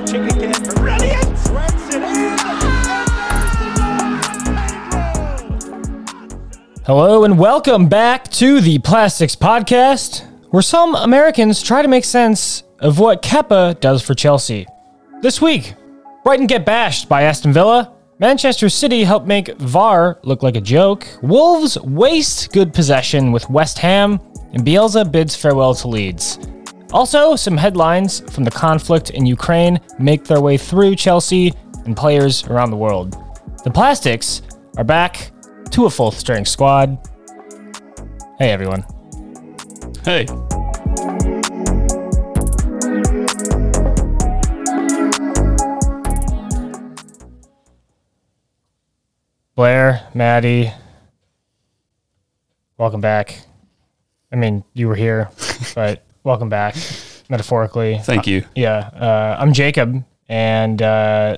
watching again. Brilliant! Hello and welcome back to the Plastics Podcast, where some Americans try to make sense of what Kepa does for Chelsea. This week, Brighton get bashed by Aston Villa. Manchester City help make VAR look like a joke. Wolves waste good possession with West Ham. And Bielsa bids farewell to Leeds. Also, some headlines from the conflict in Ukraine make their way through Chelsea and players around the world. The Plastics are back to a full strength squad. Hey, everyone. Hey, Blair, Maddie, welcome back. I mean, you were here, but welcome back, metaphorically. thank you. Yeah, uh, I'm Jacob, and uh,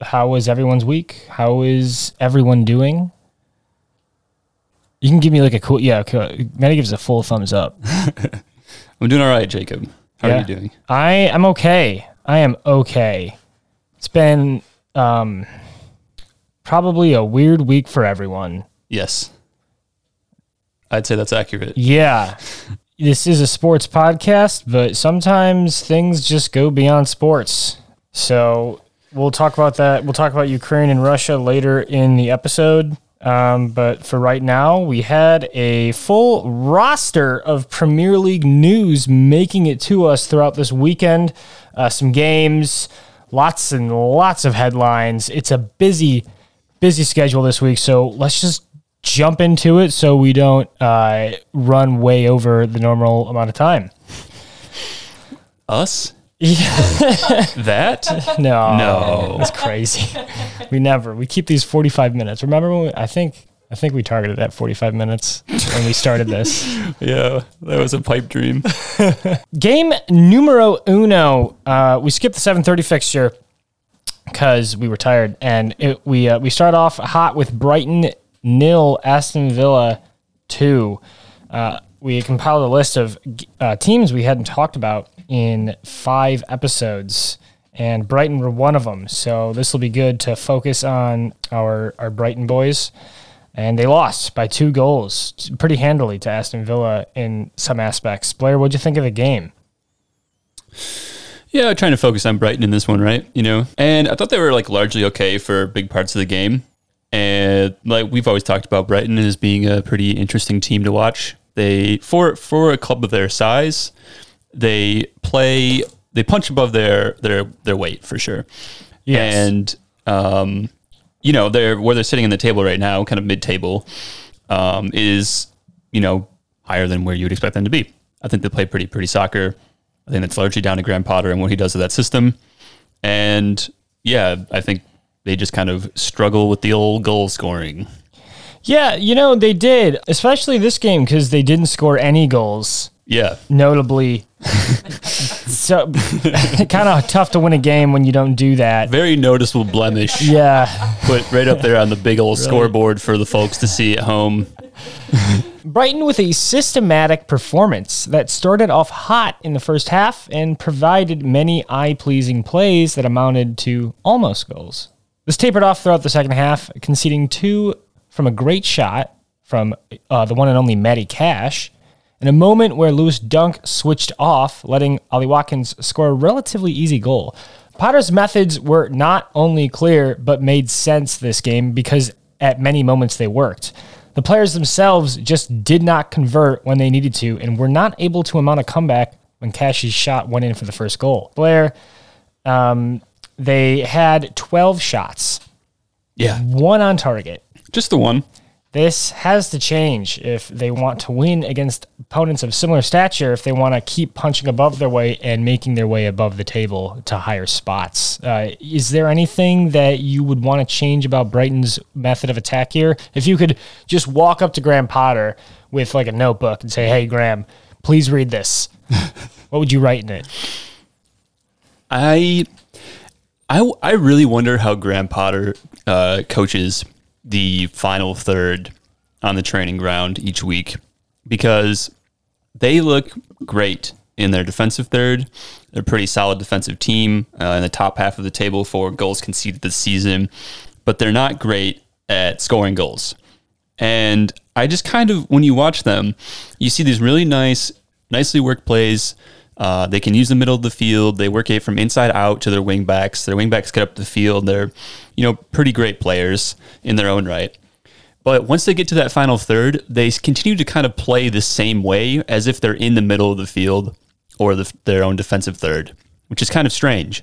how was everyone's week? How is everyone doing? You can give me like a cool, yeah. cool- Maddie gives a full thumbs up. I'm doing all right, Jacob. How Yeah. are you doing? I am okay. I am okay. It's been um, probably a weird week for everyone. Yes. I'd say that's accurate. Yeah. This is a sports podcast, but sometimes things just go beyond sports. So we'll talk about that. We'll talk about Ukraine and Russia later in the episode. Um, but for right now, we had a full roster of Premier League news making it to us throughout this weekend. Uh, some games, lots and lots of headlines. It's a busy, busy schedule this week. So let's just jump into it so we don't uh, run way over the normal amount of time. Us? Yeah. That? No, No. that's crazy. we never. We keep these forty-five minutes. Remember when we, I think I think we targeted at forty-five minutes when we started this. yeah, that was a pipe dream. Game numero uno. Uh, we skipped the seven thirty fixture because we were tired, and it, we uh, we start off hot with Brighton nil, Aston Villa two. Uh, we compiled a list of uh, teams we hadn't talked about in five episodes, and Brighton were one of them. So this will be good to focus on our our Brighton boys. And they lost by two goals, pretty handily to Aston Villa in some aspects. Blair, what'd you think of the game? Yeah, trying to focus on Brighton in this one, right? You know, and I thought they were like largely okay for big parts of the game. And like we've always talked about Brighton as being a pretty interesting team to watch. They for for a club of their size, they play they punch above their their their weight for sure. Yes. And um, you know, they're where they're sitting in the table right now, kind of mid table, um, is you know higher than where you would expect them to be. I think they play pretty pretty soccer. I think that's largely down to Graham Potter and what he does with that system. And yeah, I think they just kind of struggle with the old goal scoring. Yeah, you know, they did, especially this game because they didn't score any goals, Yeah, notably. so kind of tough to win a game when you don't do that. very noticeable blemish. Yeah. Put right up there on the big old scoreboard for the folks to see at home. Brighton with a systematic performance that started off hot in the first half and provided many eye pleasing plays that amounted to almost goals. This tapered off throughout the second half, conceding two from a great shot from uh, the one and only Matty Cash, in a moment where Lewis Dunk switched off, letting Ollie Watkins score a relatively easy goal. Potter's methods were not only clear, but made sense this game because at many moments they worked. The players themselves just did not convert when they needed to and were not able to amount a comeback when Cash's shot went in for the first goal. Blair, um, they had 12 shots, Yeah, one on target. just the one. This has to change if they want to win against opponents of similar stature, if they want to keep punching above their weight and making their way above the table to higher spots. Uh, is there anything that you would want to change about Brighton's method of attack here? If you could just walk up to Graham Potter with like a notebook and say, hey, Graham, please read this, what would you write in it? I, I, I really wonder how Graham Potter uh, coaches the final third on the training ground each week because they look great in their defensive third. They're a pretty solid defensive team uh, in the top half of the table for goals conceded this season, but they're not great at scoring goals. And I just kind of, when you watch them, you see these really nice, nicely worked plays. Uh, they can use the middle of the field. They work it from inside out to their wingbacks. Their wingbacks get up the field. They're, you know, pretty great players in their own right. But once they get to that final third, they continue to kind of play the same way as if they're in the middle of the field or the, their own defensive third, which is kind of strange.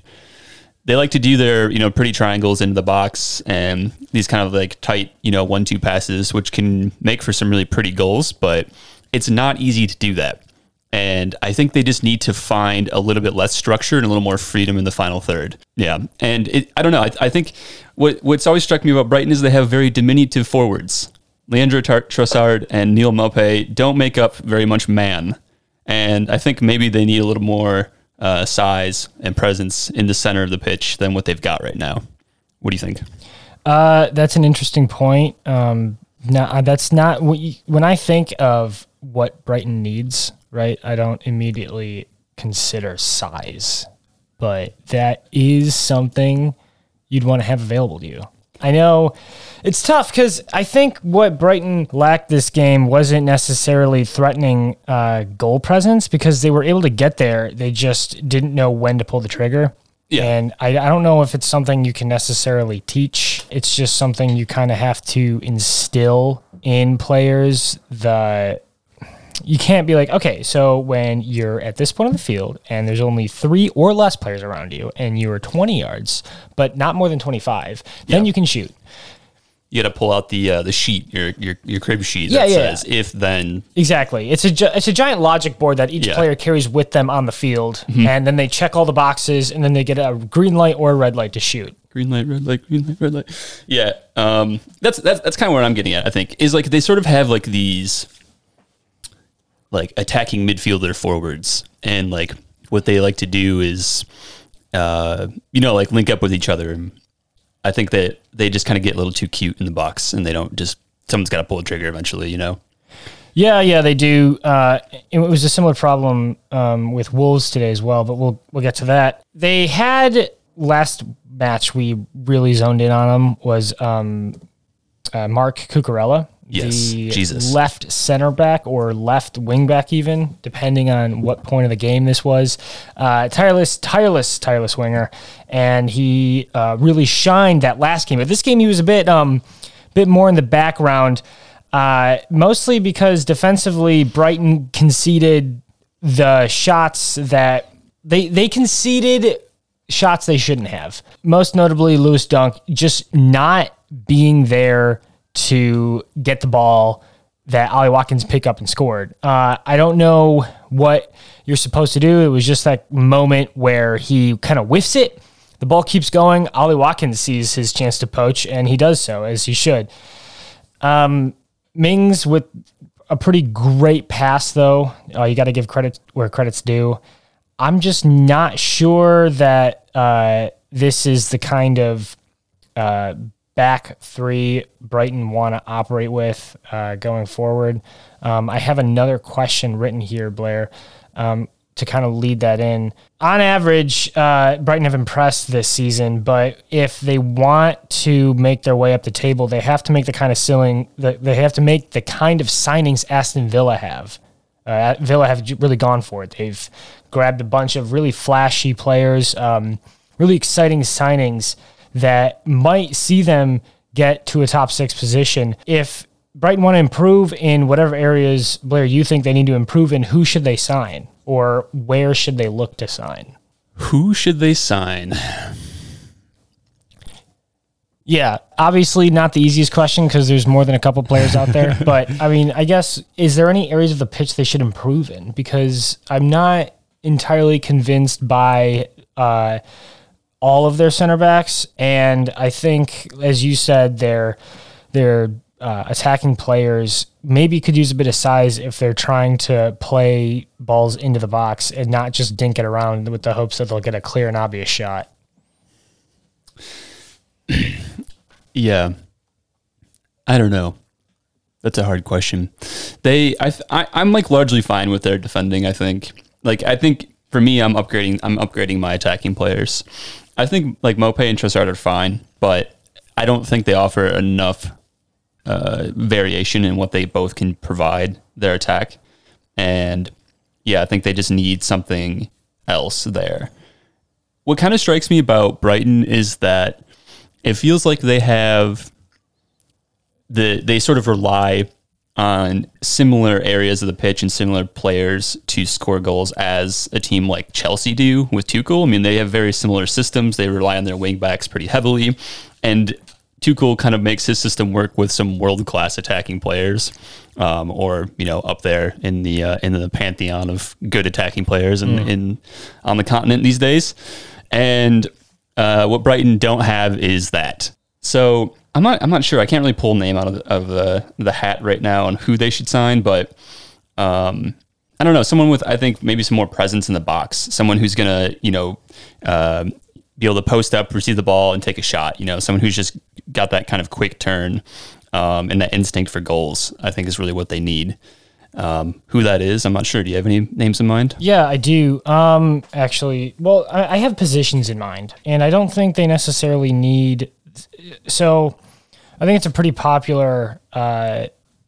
They like to do their, you know, pretty triangles into the box and these kind of like tight, you know, one two passes, which can make for some really pretty goals, but it's not easy to do that. And I think they just need to find a little bit less structure and a little more freedom in the final third. Yeah. And it, I don't know. I, I think what, what's always struck me about Brighton is they have very diminutive forwards. Leandro Trossard and Neal Maupay don't make up very much man. And I think maybe they need a little more uh, size and presence in the center of the pitch than what they've got right now. What do you think? Uh, that's an interesting point. Um, that's not when I think of what Brighton needs, right? I don't immediately consider size, but that is something you'd want to have available to you. I know it's tough because I think what Brighton lacked this game wasn't necessarily threatening uh, goal presence because they were able to get there. They just didn't know when to pull the trigger. Yeah. And I, I don't know if it's something you can necessarily teach. It's just something you kind of have to instill in players. The you can't be like, okay, so when you're at this point of the field and there's only three or less players around you and you're 20 yards, but not more than 25, then Yeah. you can shoot. You got to pull out the uh, the sheet, your your your crib sheet Yeah, that yeah, says if then. Exactly. It's a gi- it's a giant logic board that each Yeah. player carries with them on the field, and then they check all the boxes, and then they get a green light or a red light to shoot. green light, red light, green light, red light. Yeah, um, that's that's that's kind of what I'm getting at. I think is like they sort of have like these like attacking midfielder forwards, and like what they like to do is, uh, you know, like link up with each other. And I think that they just kind of get a little too cute in the box, and they don't just someone's got to pull the trigger eventually, you know. Yeah, yeah, they do. Uh, it was a similar problem um, with Wolves today as well, but we'll we'll get to that. They had last match we really zoned in on them was um, uh, Mark Cucurella, Yes, the Jesus. left center back or left wing back, even depending on what point of the game this was. Uh, tireless, tireless, tireless winger, and he uh, really shined that last game. But this game, he was a bit, um, bit more in the background, uh, mostly because defensively, Brighton conceded the shots that they they conceded shots they shouldn't have. Most notably, Lewis Dunk just not being there to get the ball that Ollie Watkins picked up and scored. Uh, I don't know what you're supposed to do. It was just that moment where he kind of whiffs it. The ball keeps going. Ollie Watkins sees his chance to poach, and he does so as he should. Um, Mings with a pretty great pass, though. Uh, you got to give credit where credit's due. I'm just not sure that uh, this is the kind of uh, back three Brighton want to operate with uh, going forward. Um, I have another question written here, Blair, um, to kind of lead that in. On average, uh, Brighton have impressed this season, but if they want to make their way up the table, they have to make the kind of ceiling. They have to make the kind of signings Aston Villa have. Uh, Villa have really gone for it. They've grabbed a bunch of really flashy players, um, really exciting signings that might see them get to a top six position. If Brighton want to improve in whatever areas, Blair, you think they need to improve in, who should they sign? Or where should they look to sign? Who should they sign? Yeah, obviously not the easiest question because there's more than a couple players out there. but I mean, I guess is there any areas of the pitch they should improve in? Because I'm not entirely convinced by uh, all of their center backs, and I think, as you said, their their uh, attacking players maybe could use a bit of size if they're trying to play balls into the box and not just dink it around with the hopes that they'll get a clear and obvious shot. Yeah. I don't know. That's a hard question. They, I, I, I'm like largely fine with their defending. I think like I think for me, I'm upgrading. I'm upgrading my attacking players. I think like Maupay and Trossard are fine, but I don't think they offer enough uh, variation in what they both can provide their attack. And yeah, I think they just need something else there. What kind of strikes me about Brighton is that it feels like they have the they sort of rely on similar areas of the pitch and similar players to score goals as a team like Chelsea do with Tuchel. I mean, they have very similar systems. They rely on their wingbacks pretty heavily, and Tuchel kind of makes his system work with some world class attacking players, um, or you know, up there in the uh, in the pantheon of good attacking players in, in on the continent these days. And uh, what Brighton don't have is that. So I'm not I'm not sure. I can't really pull a name out of the, of the the hat right now on who they should sign, but um, I don't know. Someone with I think maybe some more presence in the box. Someone who's gonna you know um be able to post up, receive the ball, and take a shot. You know, someone who's just got that kind of quick turn um, and that instinct for goals. I think is really what they need. Um, who that is, I'm not sure. Do you have any names in mind? Yeah, I do. Um, actually, well, I, I have positions in mind, and I don't think they necessarily need. So, I think it's a pretty popular uh,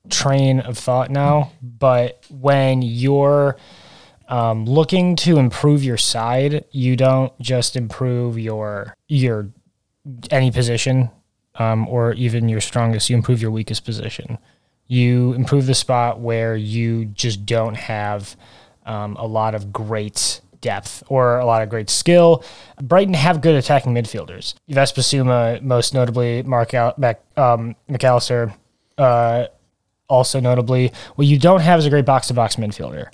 train of thought now. But when you're um, looking to improve your side, you don't just improve your your any position um, or even your strongest. You improve your weakest position. You improve the spot where you just don't have um, a lot of great depth or a lot of great skill. Brighton have good attacking midfielders. Yves Bissouma, most notably, Mark Al- Mac- um, Mac Allister, uh, also notably. What you don't have is a great box to box midfielder.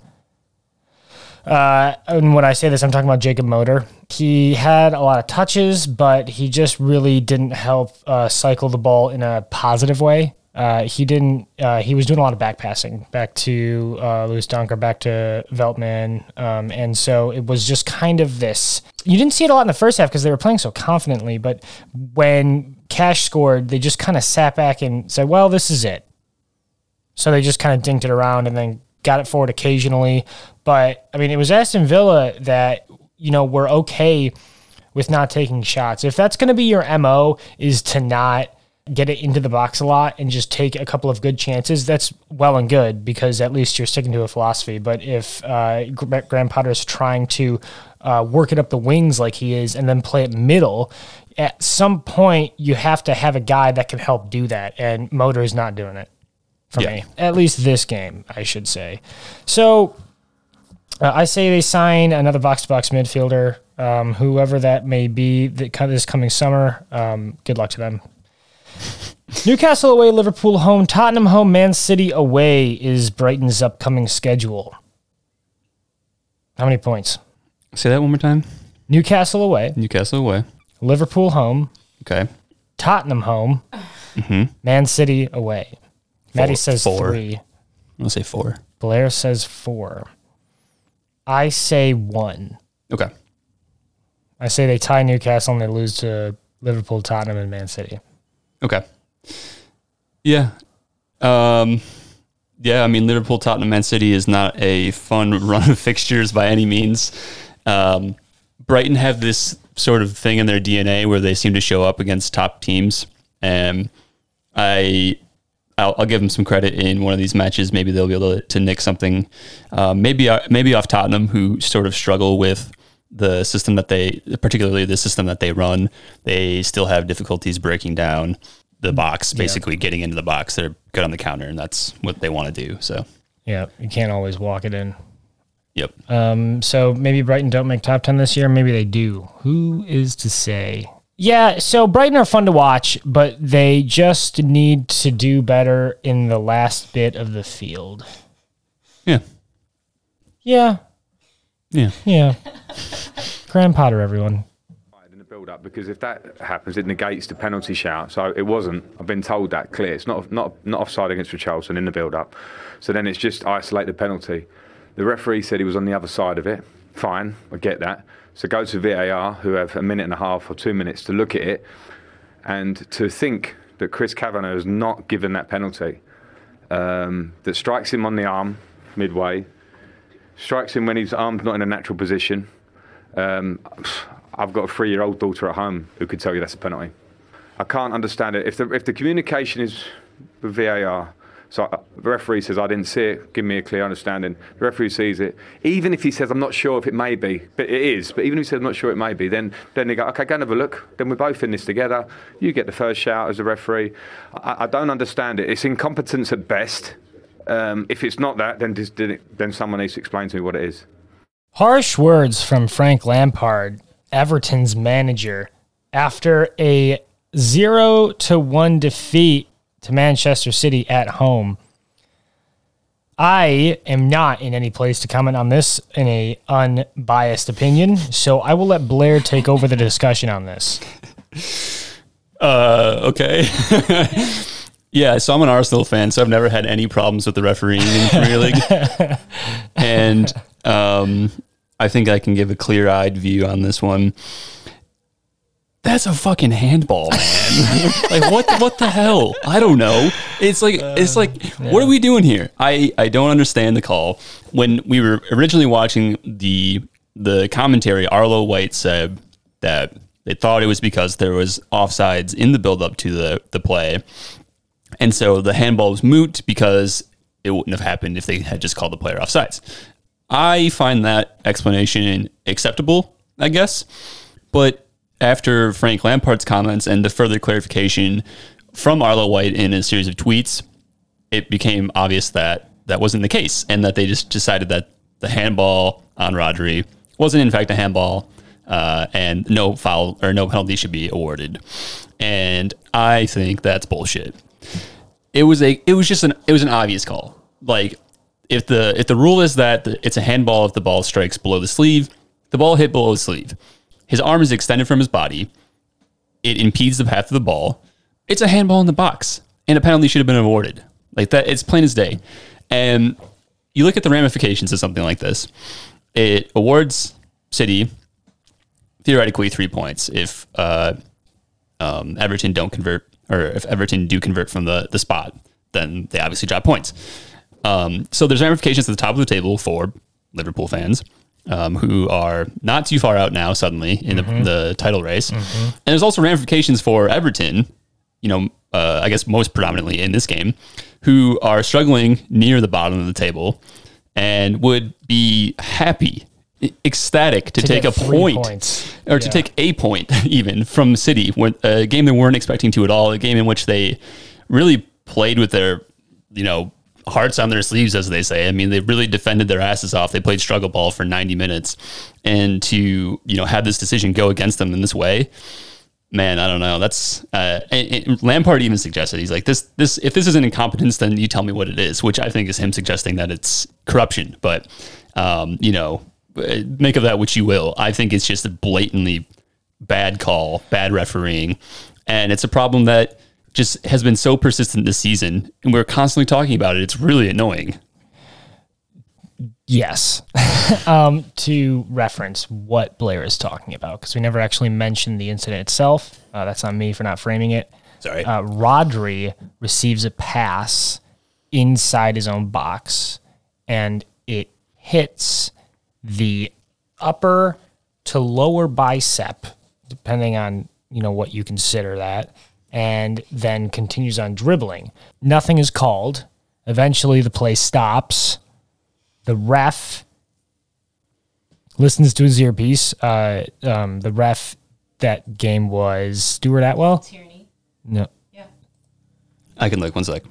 Uh, and when I say this, I'm talking about Jakub Moder. He had a lot of touches, but he just really didn't help uh, cycle the ball in a positive way. Uh, he didn't. Uh, he was doing a lot of back passing, back to uh, Lewis Donker, back to Veltman, um, and so it was just kind of this. You didn't see it a lot in the first half because they were playing so confidently, but when Cash scored, they just kind of sat back and said, "Well, this is it." So they just kind of dinked it around and then got it forward occasionally. But I mean, it was Aston Villa that, you know, were okay with not taking shots. If that's going to be your MO is to not get it into the box a lot and just take a couple of good chances, that's well and good because at least you're sticking to a philosophy. But if uh, Graham Potter's trying to uh, work it up the wings like he is and then play it middle, at some point you have to have a guy that can help do that. And Moder is not doing it for Yeah. me. At least this game, I should say. So uh, I say they sign another box to box midfielder, um, whoever that may be, that kind of this coming summer. Um, good luck to them. Newcastle away, Liverpool home, Tottenham home, Man City away is Brighton's upcoming schedule. How many points? Say that one more time. Newcastle away, Newcastle away. Liverpool home, Okay. Tottenham home, mm-hmm. Man City away. Maddie Four- says four. three. I'll say four. Blair says four. I say one. Okay. I say they tie Newcastle and they lose to Liverpool, Tottenham, and Man City. Okay. Yeah. Um, yeah, I mean, Liverpool, Tottenham, Man City is not a fun run of fixtures by any means. Um, Brighton have this sort of thing in their DNA where they seem to show up against top teams. And I, I'll, I'll give them some credit in one of these matches. Maybe they'll be able to, to nick something. Um, maybe, uh, maybe off Tottenham, who sort of struggle with the system that they, particularly the system that they run. They still have difficulties breaking down the box, basically getting into the box. They're good on the counter, and that's what they want to do. So, Yeah, you can't always walk it in. yep. Um, so maybe Brighton don't make top 10 this year. Maybe they do. Who is to say? Yeah, so Brighton are fun to watch, but they just need to do better in the last bit of the field. yeah. Yeah, Yeah. yeah. Graham Potter, everyone. in the build up because if that happens, it negates the penalty shout. So it wasn't. I've been told that clear. It's not not not offside against Richarlison in the build up. So then it's just isolate the penalty. The referee said he was on the other side of it. Fine, I get that. So go to VAR, who have a minute and a half or two minutes to look at it, and to think that Chris Kavanagh has not given that penalty, um, that strikes him on the arm midway, strikes him when his arm's not in a natural position. Um, I've got a three-year-old daughter at home who could tell you that's a penalty. I can't understand it. If the if the communication is with VAR, so uh, the referee says I didn't see it, give me a clear understanding. The referee sees it. Even if he says I'm not sure if it may be, but it is. But even if he says I'm not sure it may be, then then they go okay, go and have a look. Then we're both in this together. You get the first shout as a referee. I, I don't understand it. It's incompetence at best. Um, if it's not that, then just, then someone needs to explain to me what it is. Harsh words from Frank Lampard, Everton's manager, after a zero to one defeat to Manchester City at home. I am not in any place to comment on this in a unbiased opinion, so I will let Blair take over the discussion on this. Uh, okay. yeah, so I'm an Arsenal fan, so I've never had any problems with the refereeing in Premier League, and um, I think I can give a clear-eyed view on this one that's a fucking handball, man. like what the, what the hell? I don't know. It's like it's like yeah. what are we doing here? I I don't understand the call. When we were originally watching the the commentary, Arlo White said that they thought it was because there was offsides in the build up to the the play. And so the handball was moot because it wouldn't have happened if they had just called the player offsides. I find that explanation acceptable, I guess. But after Frank Lampard's comments and the further clarification from Arlo White in a series of tweets, it became obvious that that wasn't the case and that they just decided that the handball on Rodri wasn't in fact a handball uh, and no foul or no penalty should be awarded. And I think that's bullshit. It was a it was just an it was an obvious call. Like if the if the rule is that it's a handball if the ball strikes below the sleeve, the ball hit below the sleeve. His arm is extended from his body. It impedes the path of the ball. It's a handball in the box, and a penalty should have been awarded. Like that, it's plain as day. And you look at the ramifications of something like this. It awards City theoretically three points if uh, um, Everton don't convert, or if Everton do convert from the the spot, then they obviously drop points. Um, so there's ramifications at the top of the table for Liverpool fans um, who are not too far out now suddenly in mm-hmm. the, the, title race. Mm-hmm. And there's also ramifications for Everton, you know, uh, I guess most predominantly in this game, who are struggling near the bottom of the table and would be happy, ecstatic to, to take a point points. or yeah. to take a point even from City, a game they weren't expecting to at all, a game in which they really played with their, you know, hearts on their sleeves, as they say. I mean, they really defended their asses off. They played struggle ball for 90 minutes, and to you know have this decision go against them in this way, man, I don't know. That's uh, and, and Lampard even suggested he's like this. This if this isn't incompetence, then you tell me what it is, which I think is him suggesting that it's corruption. But um, you know, make of that what you will. I think it's just a blatantly bad call, bad refereeing, and it's a problem that just has been so persistent this season, and we're constantly talking about it. It's really annoying. Yes. um, to reference what Blair is talking about, because we never actually mentioned the incident itself. Uh, that's on me for not framing it. Sorry. Uh, Rodri receives a pass inside his own box, and it hits the upper to lower bicep, depending on you know what you consider that and then continues on dribbling. Nothing is called. Eventually, the play stops. The ref listens to his earpiece. Uh, um, the ref that game was Stuart Atwell. Tierney. No. Yeah. I can look one sec.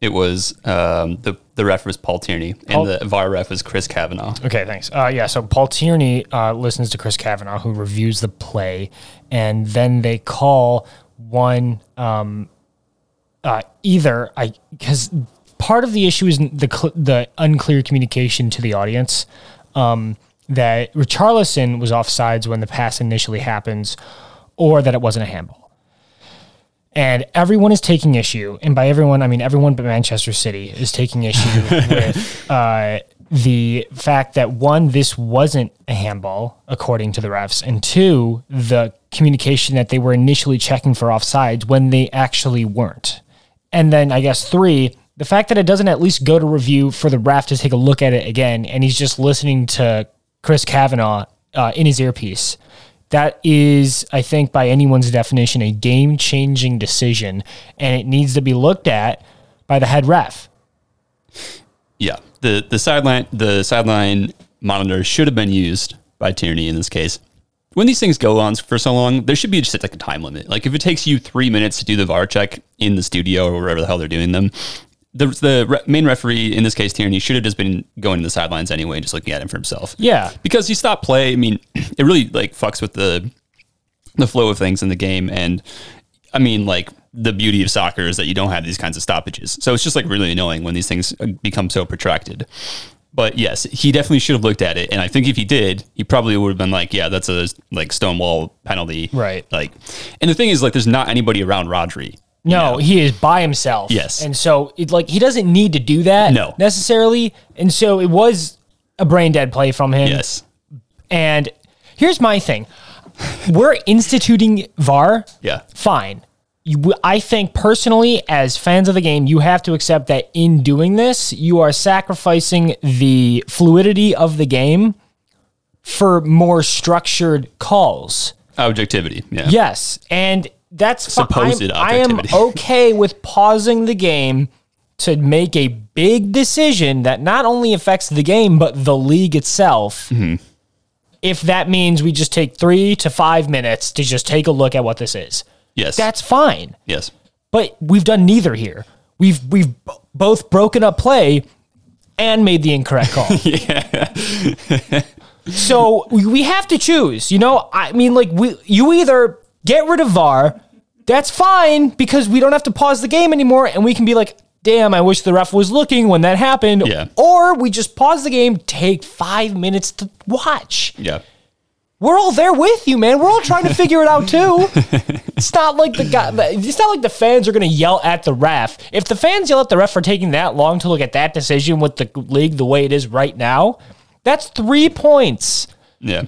It was um, the the ref was Paul Tierney, Paul, and the VAR ref was Chris Kavanagh. Okay, thanks. Uh, yeah, so Paul Tierney uh, listens to Chris Kavanagh, who reviews the play, and then they call one um, uh, either I because part of the issue is the cl- the unclear communication to the audience. Um, that Richarlison was offsides when the pass initially happens, or that it wasn't a handball and everyone is taking issue, and by everyone I mean everyone but Manchester City is taking issue with uh, the fact that one, this wasn't a handball according to the refs, and two, the communication that they were initially checking for offsides when they actually weren't, and then I guess three, the fact that it doesn't at least go to review for the ref to take a look at it again, and he's just listening to Chris Kavanagh uh, in his earpiece. That is, I think, by anyone's definition, a game changing decision, and it needs to be looked at by the head ref. Yeah, the the sideline the sideline monitor should have been used by Tierney in this case. When these things go on for so long, there should be just like a time limit. Like if it takes you three minutes to do the VAR check in the studio or wherever the hell they're doing them, the the re- main referee in this case Tierney should have just been going to the sidelines anyway, just looking at him for himself. Yeah. because you stop play. I mean, it really like fucks with the the flow of things in the game and I mean like the beauty of soccer is that you don't have these kinds of stoppages. So it's just like really annoying when these things uh, become so protracted. But yes, he definitely should have looked at it and I think if he did, he probably would have been like, yeah, that's a like stonewall penalty. Right. Like and the thing is like there's not anybody around Rodri. No, he is by himself. Yes. And so it like he doesn't need to do that No. necessarily. And so it was a brain dead play from him. Yes. And here's my thing. We're instituting VAR. Yeah. Fine. You, I think personally, as fans of the game, you have to accept that in doing this, you are sacrificing the fluidity of the game for more structured calls. Objectivity. Yeah. Yes, and that's Supposed I'm- I am okay with pausing the game to make a big decision that not only affects the game but the league itself. Mm-hmm. If that means we just take three to five minutes to just take a look at what this is, Yes. that's fine. yes. But we've done neither here. We've we've b- both broken up play and made the incorrect call. yeah. so we, we have to choose. You know, I mean, like we you either get rid of VAR, that's fine because we don't have to pause the game anymore, and we can be like, damn, I wish the ref was looking when that happened. Yeah. Or we just pause the game, take five minutes to watch. Yeah. We're all there with you, man. We're all trying to figure it out too. It's not like the guy. It's not like the fans are going to yell at the ref. If the fans yell at the ref for taking that long to look at that decision with the league the way it is right now, that's three points Yeah.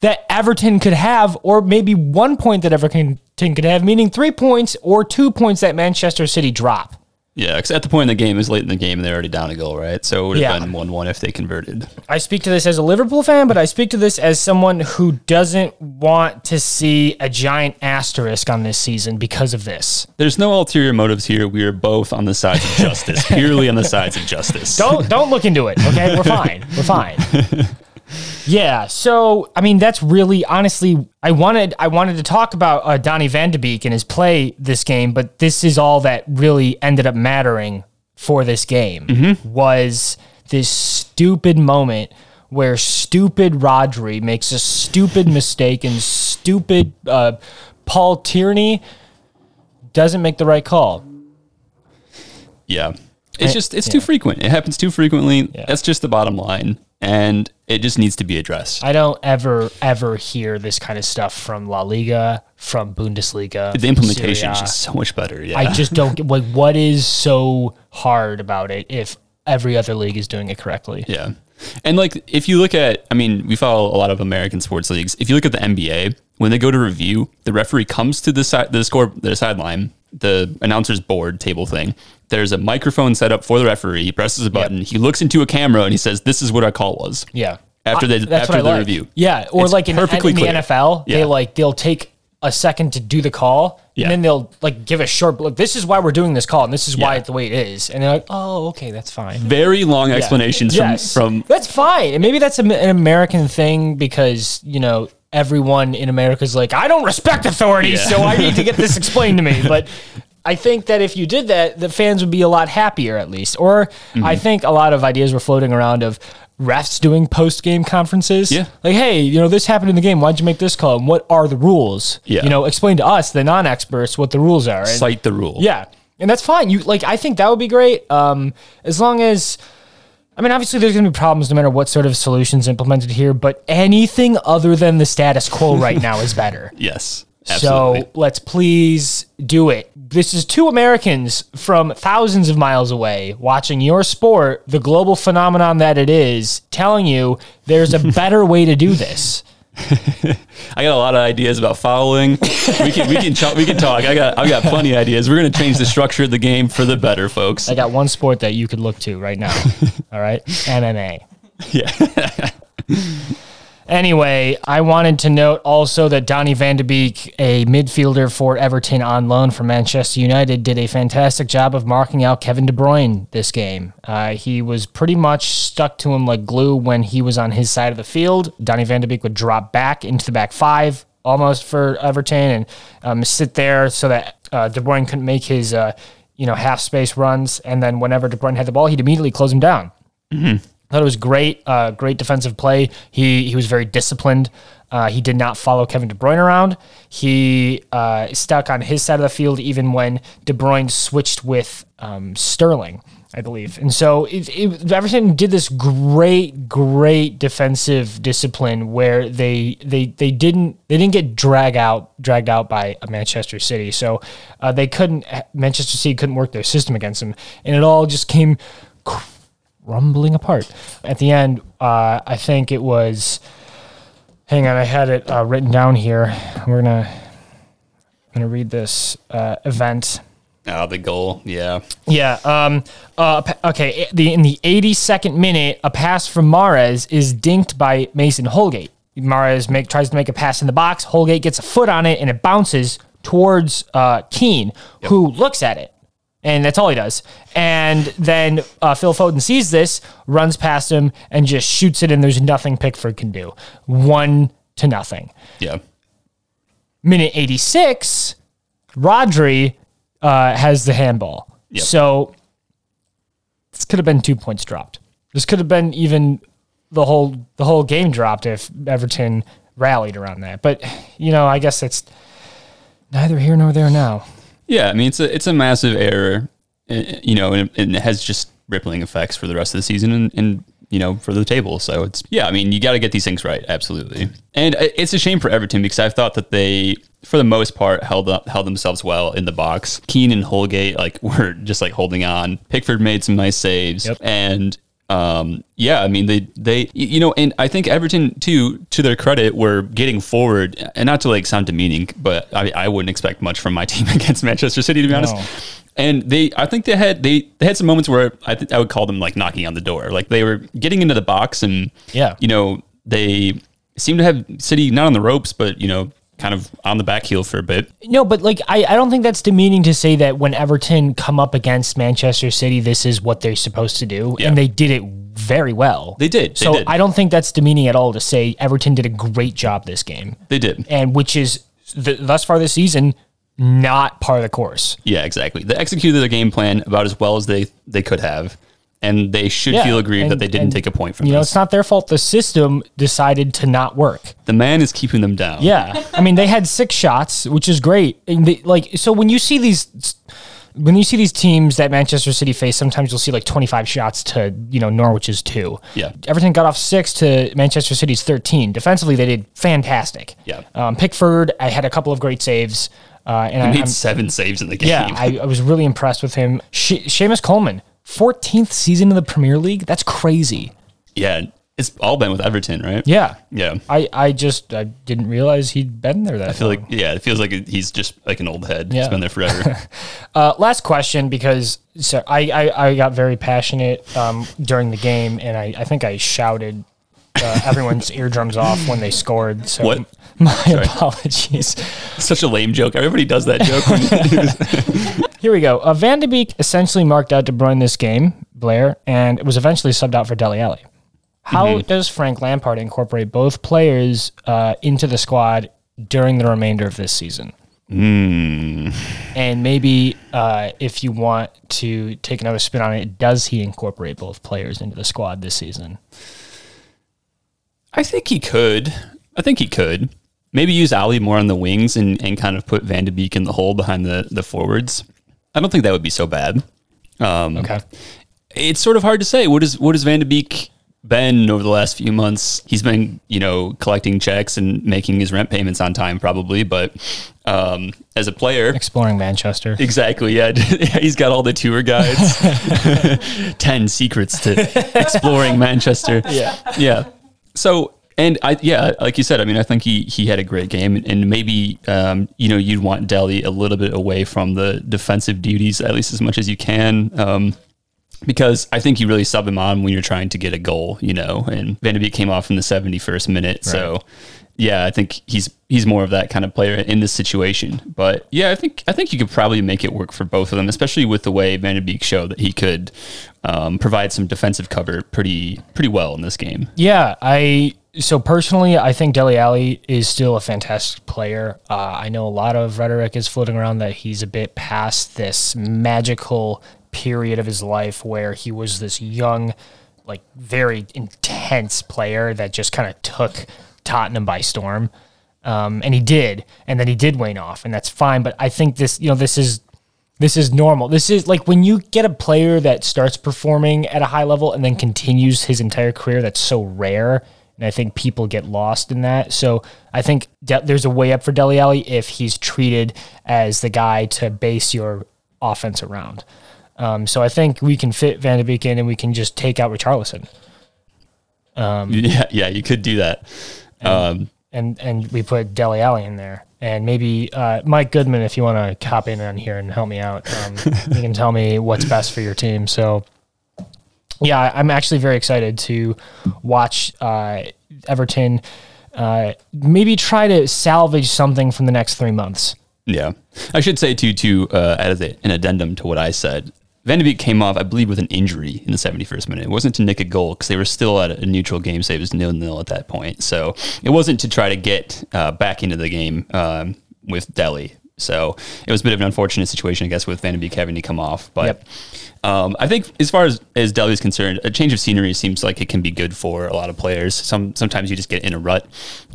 That Everton could have, or maybe one point that Everton could have, meaning three points or two points that Manchester City drop. Yeah, because at the point in the game, is late in the game, and they're already down a goal, right? So it would have Yeah. been one-one if they converted. I speak to this as a Liverpool fan, but I speak to this as someone who doesn't want to see a giant asterisk on this season because of this. There's no ulterior motives here. We are both on the sides of justice, purely on the sides of justice. Don't don't look into it. Okay, we're fine. We're fine. Yeah. So I mean, that's really honestly, I wanted I wanted to talk about uh, Donny Van de Beek and his play this game, but this is all that really ended up mattering for this game was this stupid moment where stupid Rodri makes a stupid mistake and stupid uh, Paul Tierney doesn't make the right call. Yeah. It's just it's too frequent. It happens too frequently. Yeah. That's just the bottom line. And it just needs to be addressed. I don't ever ever hear this kind of stuff from La Liga, from Bundesliga. the implementation is just so much better. Yeah. I just don't get like what is so hard about it if every other league is doing it correctly. Yeah. And like if you look at I mean, we follow a lot of American sports leagues. If you look at the NBA, when they go to review, the referee comes to the side the score the sideline, the announcer's board table thing. There's a microphone set up for the referee. He presses a button. He looks into a camera and he says, "This is what our call was." Yeah. After they- That's after I the like. review. Yeah, or It's like in, perfectly in the clear. NFL, they like they'll take a second to do the call, Yeah. and then they'll like give a short look. This is why we're doing this call, and this is why Yeah. it's the way it is. And they're like, "Oh, okay, that's fine." Very long explanations Yes. from from that's fine, and maybe that's a, an American thing because you know everyone in America is like, I don't respect authority, Yeah. so I need to get this explained to me. But I think that if you did that, the fans would be a lot happier at least. Or Mm-hmm. I think a lot of ideas were floating around of refs doing post game conferences. Yeah. like, hey, you know, this happened in the game. Why'd you make this call? And what are the rules? Yeah. you know, explain to us, the non experts, what the rules are. And- cite the rule. yeah, and that's fine. You like, I think that would be great. Um, as long as, I mean, obviously there's going to be problems no matter what sort of solutions implemented here, but anything other than the status quo right now is better. Yes. Absolutely. So let's please do it. This is two Americans from thousands of miles away watching your sport, the global phenomenon that it is, telling you there's a better way to do this. I got a lot of ideas about following. We can we can ch- we can talk. I got I've got plenty of ideas. We're gonna change the structure of the game for the better, folks. I got one sport that you could look to right now. All right, MMA. Yeah. Anyway, I wanted to note also that Donny van de Beek, a midfielder for Everton on loan from Manchester United, did a fantastic job of marking out Kevin De Bruyne this game. Uh, he was pretty much stuck to him like glue when he was on his side of the field. Donny van de Beek would drop back into the back five almost for Everton and um, sit there so that uh, De Bruyne couldn't make his uh, you know half space runs. And then whenever De Bruyne had the ball, he'd immediately close him down. I thought it was great, uh, great defensive play. He he was very disciplined. Uh, he did not follow Kevin De Bruyne around. He uh, stuck on his side of the field even when De Bruyne switched with um, Sterling, I believe. And so it, it, Everton did this great, great defensive discipline where they they they didn't they didn't get drag out dragged out by Manchester City. So uh, they couldn't Manchester City couldn't work their system against them, and it all just came rumbling apart. At the end, uh, I think it was. Hang on, I had it uh, written down here. We're gonna gonna read this uh, event. Oh, the goal. Yeah. Yeah. Um. Uh. Okay. The in the 82nd minute, a pass from Mahrez is dinked by Mason Holgate. Mahrez make tries to make a pass in the box. Holgate gets a foot on it, and it bounces towards uh, Keane, who looks at it, and that's all he does. And then uh, Phil Foden sees this, runs past him, and just shoots it, and there's nothing Pickford can do. One to nothing Yeah. minute 86, Rodri uh, has the handball. Yep. So this could have been two points dropped. This could have been even the whole the whole game dropped if Everton rallied around that. But you know, I guess it's neither here nor there now. Yeah, I mean it's a it's a massive error, uh, you know, and, and it has just rippling effects for the rest of the season and, and you know for the table. So it's yeah, I mean you got to get these things right, absolutely. And it's a shame for Everton because I thought that they, for the most part, held up held themselves well in the box. Keane and Holgate like were just like holding on. Pickford made some nice saves, Yep. and um, yeah, I mean they they you know, and I think Everton too, to their credit, were getting forward, and not to like sound demeaning, but I, I wouldn't expect much from my team against Manchester City to be honest. No. And they, I think they had they, they had some moments where I I would call them like knocking on the door, like they were getting into the box, and Yeah. you know they seem to have City not on the ropes, but you know kind of on the back heel for a bit. No, but like I, I don't think that's demeaning to say that when Everton come up against Manchester City, this is what they're supposed to do, Yeah. and they did it very well. They did, they so did. I don't think that's demeaning at all to say Everton did a great job this game. They did. and which is th- thus far this season not part of the course. Yeah, exactly. They executed their game plan about as well as they they could have, and they should Yeah, feel aggrieved that they didn't and, take a point from You know, it's not their fault. The system decided to not work. the man is keeping them down. Yeah, I mean they had six shots, which is great. And they, like so, when you see these. When you see these teams that Manchester City face, sometimes you'll see like 25 shots to, you know, Norwich's two. Yeah. Everton got off six to Manchester City's 13. Defensively, they did fantastic. Yeah. Um, Pickford, I had a couple of great saves. Uh, and I, made I'm- seven saves in the game. Yeah, I, I was really impressed with him. She, Seamus Coleman, 14th season in the Premier League. That's crazy. yeah. It's all been with Everton, right? Yeah. Yeah. I, I just I didn't realize he'd been there that I feel long. like yeah, it feels like he's just like an old head. Yeah. He's been there forever. Uh, last question because so I, I, I got very passionate um, during the game and I, I think I shouted uh, everyone's eardrums off when they scored. So What? my apologies. Such a lame joke. Everybody does that joke. Here we go. Uh, Van de Beek essentially marked out De Bruyne this game, Blair, and it was eventually subbed out for Dele Alli. How Mm-hmm. does Frank Lampard incorporate both players uh, into the squad during the remainder of this season? Hmm. And maybe uh, if you want to take another spin on it, does he incorporate both players into the squad this season? I think he could. I think he could. Maybe use Alli more on the wings and, and kind of put Van de Beek in the hole behind the, the forwards. I don't think that would be so bad. Um, Okay. it's sort of hard to say. What is what has Van de Beek been over the last few months? He's been, you know, collecting checks and making his rent payments on time, probably. But um, as a player, Exploring Manchester. exactly, yeah, he's got all the tour guides, ten secrets to exploring Manchester. Yeah. yeah. So And I, yeah, like you said, I mean, I think he he had a great game, and maybe um, you know you'd want Dele a little bit away from the defensive duties at least as much as you can. Um, because I think you really sub him on when you're trying to get a goal, you know. And Van de Beek came off in the 71st minute, so yeah, I think he's he's more of that kind of player in this situation. But yeah, I think I think you could probably make it work for both of them, especially with the way Van de Beek showed that he could um, provide some defensive cover pretty pretty well in this game. Yeah, I so personally, I think Dele Alli is still a fantastic player. Uh, I know a lot of rhetoric is floating around that he's a bit past this magical period of his life where he was this young, like very intense player that just kind of took Tottenham by storm. Um, and he did, and then he did wane off, and that's fine. But I think this, you know, this is this is normal. This is like when you get a player that starts performing at a high level and then continues his entire career. That's so rare, and I think people get lost in that. So I think De- there's a way up for Dele Alli if he's treated as the guy to base your offense around. Um, so I think we can fit Van de Beek in, and we can just take out Richarlison. Yeah, yeah, you could do that. Um, and and we put Dele Alli in there, and maybe uh, Mike Goodman, if you want to cop in on here and help me out, um, you can tell me what's best for your team. So, yeah, I'm actually very excited to watch uh, Everton. Uh, maybe try to salvage something from the next three months. Yeah, I should say too, to uh, as a, an addendum to what I said, Van de Beek came off, I believe, with an injury in the 71st minute. It wasn't to nick a goal because they were still at a neutral game so It was nil nil at that point, so it wasn't to try to get uh, back into the game um, with Dele. So it was a bit of an unfortunate situation, I guess, with Van de Beek having to come off. But Yep. um, I think, as far as as Dele is concerned, a change of scenery seems like it can be good for a lot of players. Some sometimes you just get in a rut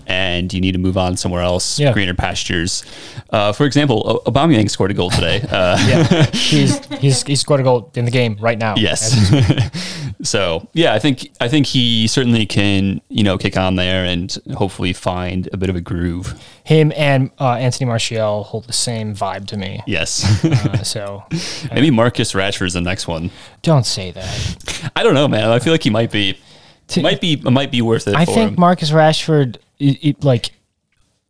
and you need to move on somewhere else, Yeah. greener pastures. Uh, for example, O- Aubameyang scored a goal today. Uh, Yeah, he's he's he scored a goal in the game right now. Yes. so yeah, I think I think he certainly can you know kick on there and hopefully find a bit of a groove. him and uh, Anthony Martial hold the same vibe to me. Yes. Uh, so Maybe Marcus Rashford's the next one. don't say that. I don't know, man. I feel like he might be might be might be worth it I think him. Marcus Rashford it, it, like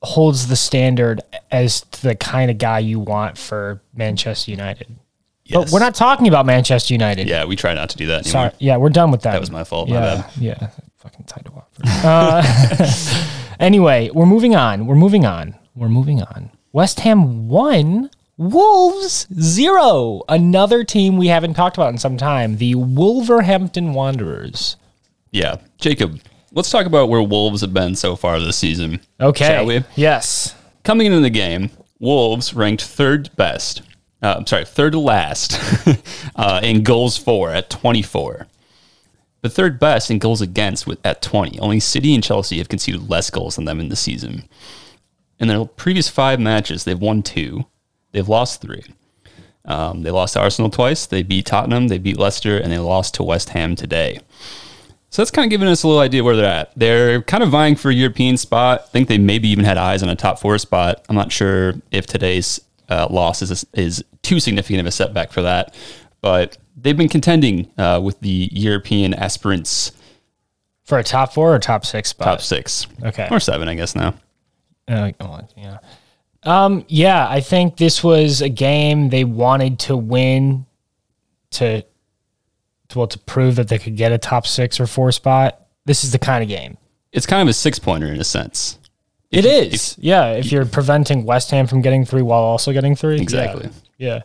holds the standard as the kind of guy you want for Manchester United. But we're not talking about Manchester United. yeah, we try not to do that anymore. Sorry. Yeah, we're done with that. That was my fault. My Yeah. bad. Yeah. Fucking tied to Watford. uh, anyway, we're moving on. We're moving on. We're moving on. West Ham one, Wolves zero. Another team we haven't talked about in some time. The Wolverhampton Wanderers. Yeah, Jacob. Let's talk about where Wolves have been so far this season. Okay. Shall we? Yes. Coming into the game, Wolves ranked third best. Uh, I'm sorry, third to last uh, in goals for at 24. But third best in goals against with at 20. Only City and Chelsea have conceded less goals than them in the season. In their previous five matches, they've won two, they've lost three. Um, they lost to Arsenal twice, they beat Tottenham, they beat Leicester, and they lost to West Ham today. So that's kind of giving us a little idea where they're at. They're kind of vying for a European spot. I think they maybe even had eyes on a top four spot. I'm not sure if today's uh, loss is is too significant of a setback for that, but they've been contending uh, with the European aspirants For a top four or top six spot? top six, Okay. or seven, I guess now. Uh, oh, yeah. Um, yeah, I think this was a game they wanted to win to, to well to prove that they could get a top six or four spot. This is the kind of game. It's kind of a six pointer in a sense. It is. yeah, if you're preventing West Ham from getting three while also getting three. Exactly. Yeah. yeah.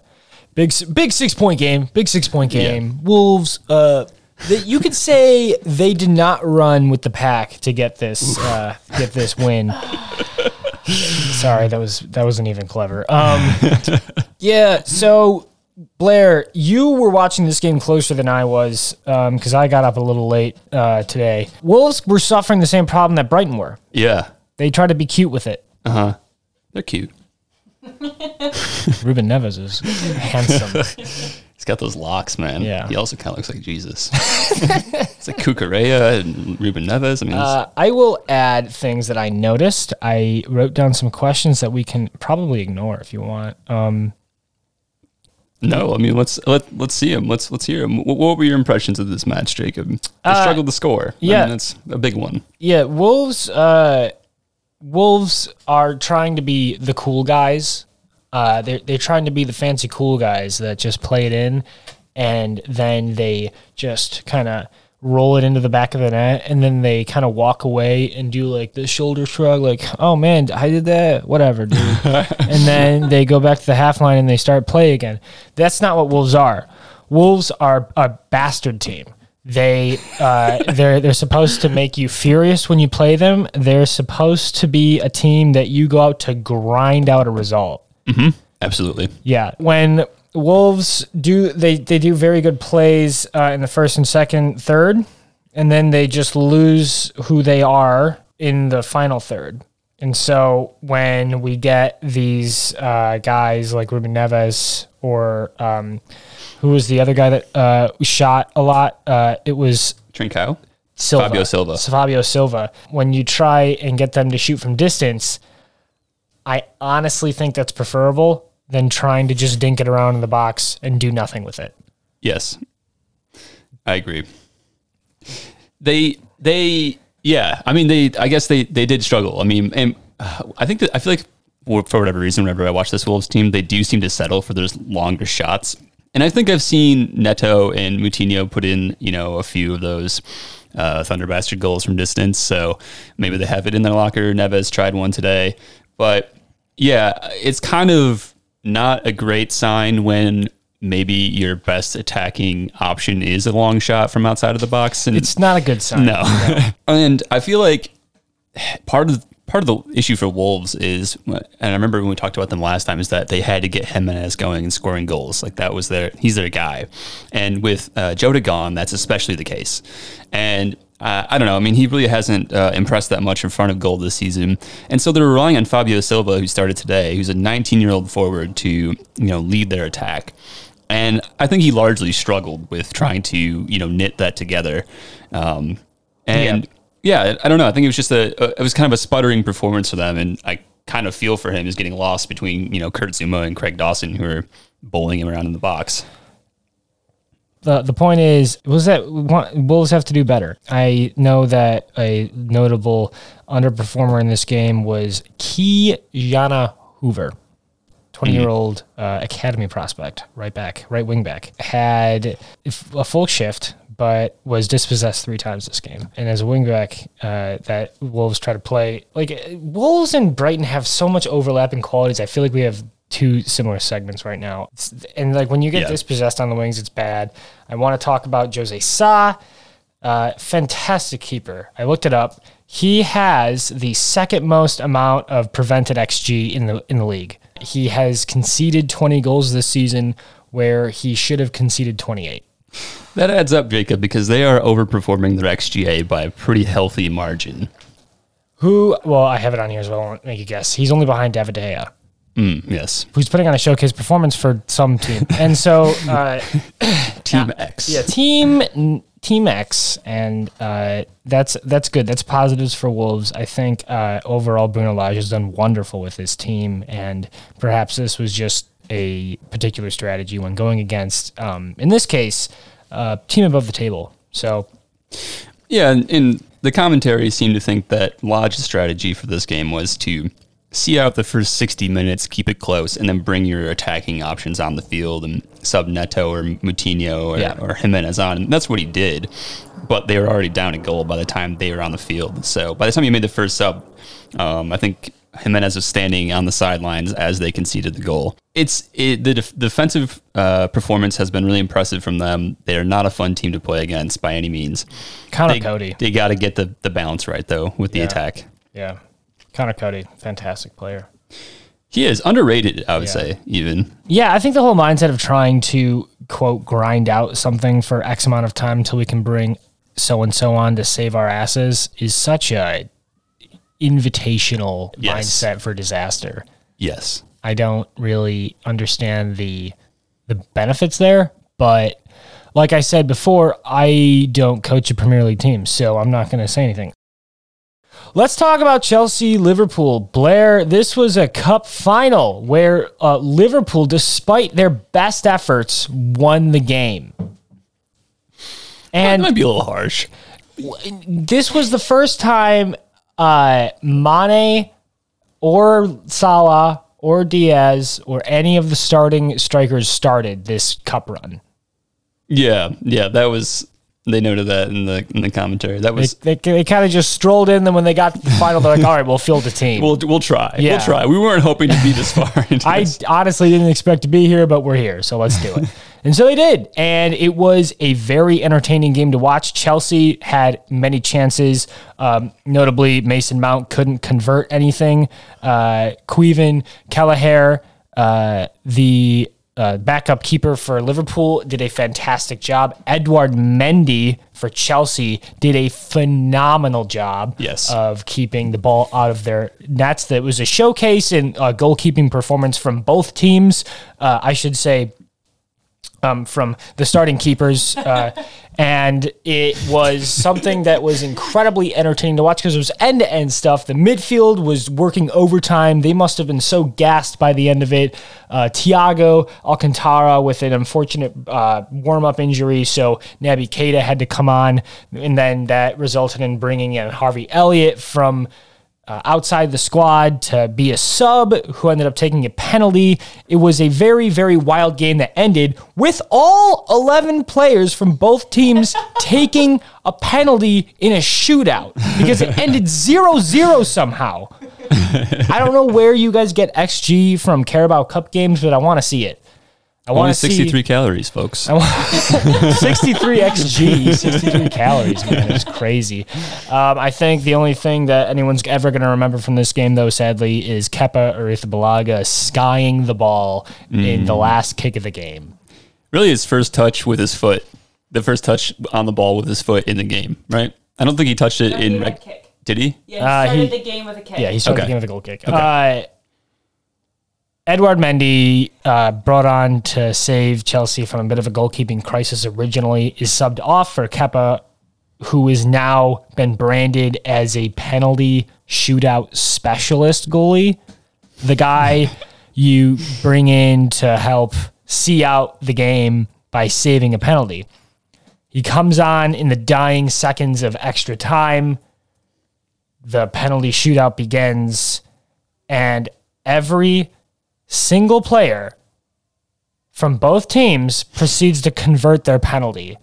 Big big six point game. Big six point game. Wolves uh they, you could say they did not run with the pack to get this uh, get this win. Sorry, that was that wasn't even clever. Um, yeah, so Blair, you were watching this game closer than I was because I got up a little late uh, today. Wolves were suffering the same problem that Brighton were. Yeah, They try to be cute with it. Uh huh. They're cute. Ruben Neves is handsome. He's got those locks, man. Yeah. He also kind of looks like Jesus. it's like Cucurella and Ruben Neves. I mean, Uh, I will add things that I noticed. I wrote down some questions that we can probably ignore if you want. Um, No, I mean let's let let's see him. Let's let's hear him. What, what were your impressions of this match, Jacob? They Uh, struggled to score. yeah. I mean, that's a big one. Yeah, Wolves. Uh, Wolves are trying to be the cool guys. Uh, they're they're trying to be the fancy cool guys that just play it in, and then they just kind of roll it into the back of the net, and then they kind of walk away and do like the shoulder shrug, like, "Oh man, I did that, whatever, dude." and then they go back to the half line and they start play again. That's not what Wolves are. Wolves are a bastard team. They uh, they're they're supposed to make you furious when you play them. They're supposed to be a team that you go out to grind out a result. Absolutely. Yeah, when Wolves do they they do very good plays uh, in the first and second, third, and then they just lose who they are in the final third. And so when we get these uh, guys like Ruben Neves or um, who was the other guy that uh, shot a lot, uh, it was Trincao. Silva. Fabio Silva. Fabio Silva. When you try and get them to shoot from distance, I honestly think that's preferable than trying to just dink it around in the box and do nothing with it. Yes, I agree. They they yeah. I mean they. I guess they they did struggle. I mean, and uh, I think that I feel like for, whatever reason, whenever I watch this Wolves team, they do seem to settle for those longer shots. And I think I've seen Neto and Moutinho put in you know a few of those. Uh, Thunder Bastard goals from distance, so maybe they have it in their locker. Neves tried one today, but yeah, it's kind of not a great sign when maybe your best attacking option is a long shot from outside of the box. And It's not a good sign. no, and I feel like part of part of the issue for Wolves is, and I remember when we talked about them last time, is that they had to get Jimenez going and scoring goals. Like that was their he's their guy, and with uh, Jota gone, that's especially the case. And uh, I don't know. I mean, he really hasn't uh, impressed that much in front of goal this season, and so they're relying on Fabio Silva, who started today, who's a 19 year old forward, to you know lead their attack. And I think he largely struggled with trying to you know knit that together. Um, and yeah. I don't know. I think it was just a, a it was kind of a sputtering performance for them, and I kind of feel for him is getting lost between you know Kurt Zouma and Craig Dawson, who are bowling him around in the box. the the point is was that Wolves have to do better. I know that a notable underperformer in this game was Key Jana Hoover. 20 year old uh, academy prospect, right back, right wing back, had a full shift, but was dispossessed three times this game. And as a wingback, uh, that Wolves try to play like Wolves and Brighton have so much overlapping qualities. I feel like we have two similar segments right now. It's- and like when you get Yeah. dispossessed on the wings, it's bad. I want to talk about Jose Sa. Uh, fantastic keeper. I looked it up. He has the second most amount of prevented XG in the in the league. He has conceded 20 goals this season where he should have conceded 28. That adds up, Jacob, because they are overperforming their XGA by a pretty healthy margin. Who? Well, I have it on here as well. I'll make a guess. He's only behind David De Gea, Mm, yes, who's putting on a showcase performance for some team. And so, uh, Team X. Yeah, team Team X, and uh, that's that's good. That's positives for Wolves. I think uh, overall Bruno Lage has done wonderful with his team, and perhaps this was just a particular strategy when going against, um, in this case, uh, team above the table. So Yeah, and, and the commentary seemed to think that Lage's strategy for this game was to see out the first 60 minutes, keep it close, and then bring your attacking options on the field and sub Neto or Moutinho or, Yeah. or Jimenez on. And that's what he did. But they were already down a goal by the time they were on the field. So by the time he made the first sub, um, I think Jimenez was standing on the sidelines as they conceded the goal. It's it, the def- defensive uh, performance has been really impressive from them. They're not a fun team to play against by any means. Conor They, Coady, they got to get the, the balance right though with the Yeah. attack. yeah, Conor Coady, fantastic player. He is underrated, I would Yeah. say, even. Yeah, I think the whole mindset of trying to quote grind out something for X amount of time until we can bring so and so on to save our asses is such a invitational Yes. mindset for disaster. Yes. I don't really understand the the benefits there, but like I said before, I don't coach a Premier League team, so I'm not going to say anything. Let's talk about Chelsea Liverpool. Blair, this was a cup final where uh, Liverpool, despite their best efforts, won the game. That And might be a little harsh. this was the first time uh, Mane or Salah or Diaz or any of the starting strikers started this cup run. Yeah, yeah, that was. They noted that in the in the commentary. That was. they, they kind of just strolled in. Then when they got to the final, they're like, "All right, we'll field the team." We'll we'll try. Yeah. We'll try. We weren't hoping to be this far. Into I this. honestly didn't expect to be here, but we're here, so let's do it. and so they did, and it was a very entertaining game to watch. Chelsea had many chances, um, notably Mason Mount couldn't convert anything. Uh, Caoimhin, Kelleher, uh, the uh, backup keeper for Liverpool did a fantastic job. Edouard Mendy for Chelsea did a phenomenal job Yes. of keeping the ball out of their nets. That was a showcase in uh, goalkeeping performance from both teams. Uh, I should say um, from the starting keepers. Uh, and it was something that was incredibly entertaining to watch because it was end to end stuff. The midfield was working overtime. They must have been so gassed by the end of it. Uh, Thiago Alcantara with an unfortunate uh, warm up injury. So Naby Keita had to come on. And then that resulted in bringing in Harvey Elliott from uh, outside the squad to be a sub who ended up taking a penalty. It was a very, very wild game that ended with all 11 players from both teams taking a penalty in a shootout because it ended 0 0 somehow. I don't know where you guys get XG from Carabao Cup games, but I want to see it. I want to see 63 calories, folks. 63 xg 63 calories man it's crazy um, i think the only thing that anyone's ever going to remember from this game though sadly is kepa arrizabalaga skying the ball in the last kick of the game really, his first touch with his foot, the first touch on the ball with his foot in the game, right? I don't think he touched it No, he in. had a Rec- kick. did he? Yeah, he Uh, started he- the game with a kick. yeah he started Okay. the game with a goal kick uh, edouard mendy uh, brought on to save chelsea from a bit of a goalkeeping crisis originally is subbed off for kepa who has now been branded as a penalty shootout specialist goalie. The guy you bring in to help see out the game by saving a penalty. He comes on in the dying seconds of extra time. The penalty shootout begins, and every single player from both teams proceeds to convert their penalty.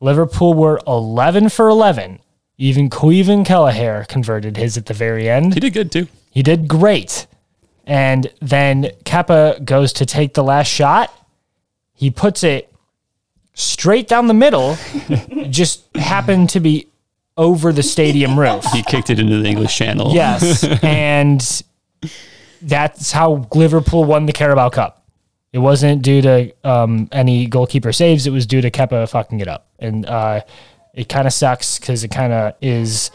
Liverpool were 11 for 11. Even Caoimhin Kelleher converted his at the very end. He did good too. He did great. And then Kepa goes to take the last shot. He puts it straight down the middle, just happened to be over the stadium roof. He kicked it into the English Channel. Yes. and that's how Liverpool won the Carabao Cup. It wasn't due to um, any goalkeeper saves. It was due to Kepa fucking it up. And uh, it kind of sucks because it kind of is.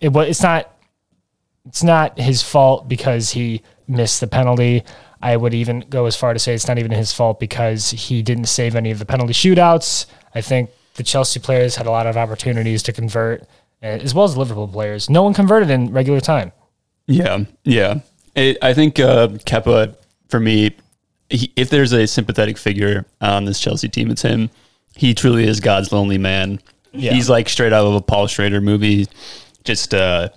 It It's not. It's not his fault because he missed the penalty. I would even go as far to say it's not even his fault because he didn't save any of the penalty shootouts. I think the Chelsea players had a lot of opportunities to convert, uh, as well as Liverpool players. No one converted in regular time. Yeah, yeah. It, I think uh, Kepa, for me, he, if there's a sympathetic figure on this Chelsea team, it's him. He truly is God's lonely man. Yeah. He's like straight out of a Paul Schrader movie. Just uh,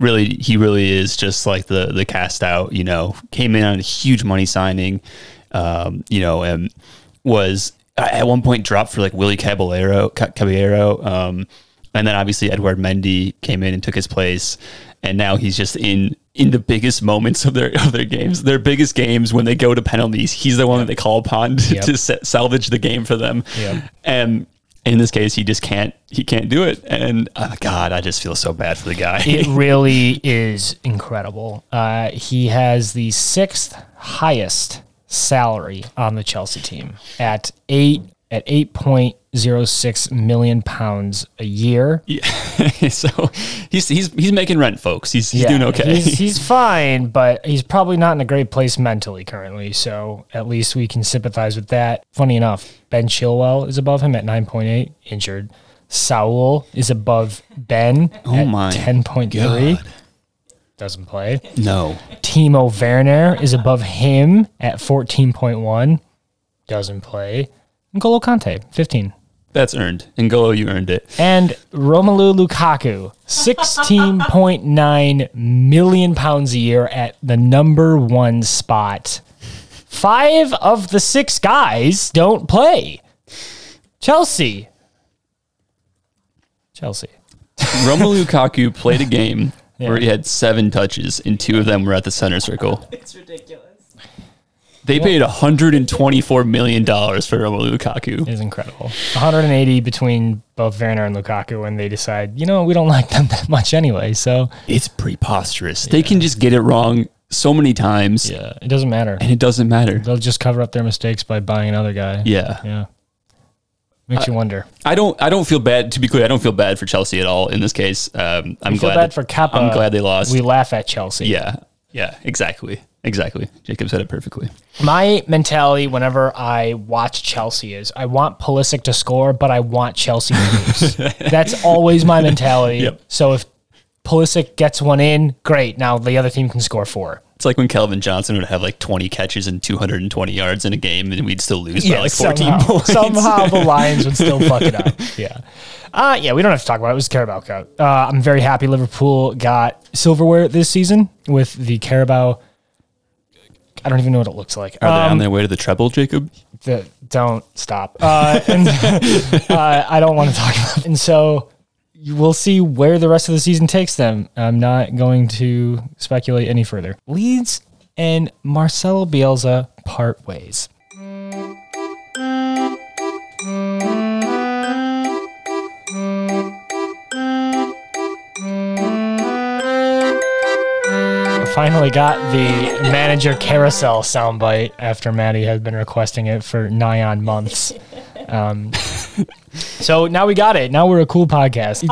really, he really is just like the the cast out. You know, came in on a huge money signing. Um, you know, and was at one point dropped for like Willy Caballero, Caballero. Um, and then obviously Edouard Mendy came in and took his place, and now he's just in in the biggest moments of their of their games, their biggest games when they go to penalties. He's the one that they call upon to, Yep. to sa- salvage the game for them. Yep. And in this case, he just can't he can't do it. And uh, God, I just feel so bad for the guy. It really is incredible. Uh, he has the sixth highest salary on the Chelsea team at eight at eight point zero six million pounds a year. Yeah. so he's he's he's making rent, folks. He's he's Yeah, doing okay. He's, he's fine, but he's probably not in a great place mentally currently. So at least we can sympathize with that. Funny enough, Ben Chilwell is above him at 9.8, injured. Saul is above Ben Oh at my 10.3. God. Doesn't play. No. Timo Werner is above him at 14.1. Doesn't play. N'Golo Kante, 15. That's earned. N'Golo, you earned it. And Romelu Lukaku, 16.9 million pounds a year at the number one spot. Five of the six guys don't play. Chelsea. Chelsea. Romelu Lukaku played a game Yeah. where he had seven touches, and two of them were at the center circle. It's ridiculous. They paid $124 million for Romelu Lukaku. It is incredible. 180 between both Werner and Lukaku, and they decide, you know, we don't like them that much anyway. So, It's preposterous. They can just get it wrong so many times, yeah, it doesn't matter. and it doesn't matter. They'll just cover up their mistakes by buying another guy. Yeah. Yeah. Makes you wonder. I don't. I don't feel bad. To be clear, I don't feel bad for Chelsea at all in this case. Um, I'm glad. bad that- for Kepa. I'm glad they lost. We laugh at Chelsea. yeah. Yeah. Exactly. Exactly. Jacob said it perfectly. My mentality whenever I watch Chelsea is I want Pulisic to score, but I want Chelsea to lose. That's always my mentality. Yep. So if Pulisic gets one in, great. Now the other team can score four. It's like when Calvin Johnson would have like 20 catches and 220 yards in a game, and we'd still lose by like 14 somehow, points. somehow the Lions would still fuck it up. Yeah. Uh, yeah, we don't have to talk about it. It was Carabao Cup. Uh, I'm very happy Liverpool got silverware this season with the Carabao. I don't even know what it looks like. Are they Um, on their way to the treble, Jacob? the, don't stop. Uh, and uh, I don't want to talk about. It. And so we'll see where the rest of the season takes them. I'm not going to speculate any further. Leeds and Marcelo Bielsa part ways. I finally got the manager carousel soundbite after Maddie had been requesting it for nigh on months. Um, so now we got it. Now we're a cool podcast.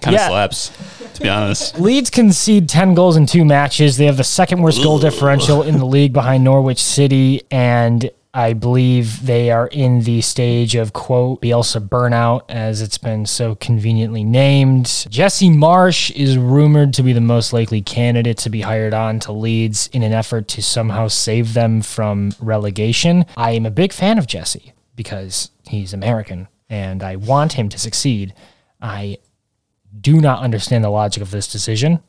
Kind of yeah. slaps, to be honest. Leeds concede 10 goals in two matches. They have the second worst goal differential in the league behind Norwich City. And I believe they are in the stage of, quote, Bielsa burnout, as it's been so conveniently named. Jesse Marsh is rumored to be the most likely candidate to be hired on to Leeds in an effort to somehow save them from relegation. I am a big fan of Jesse because he's American and I want him to succeed. I do not understand the logic of this decision.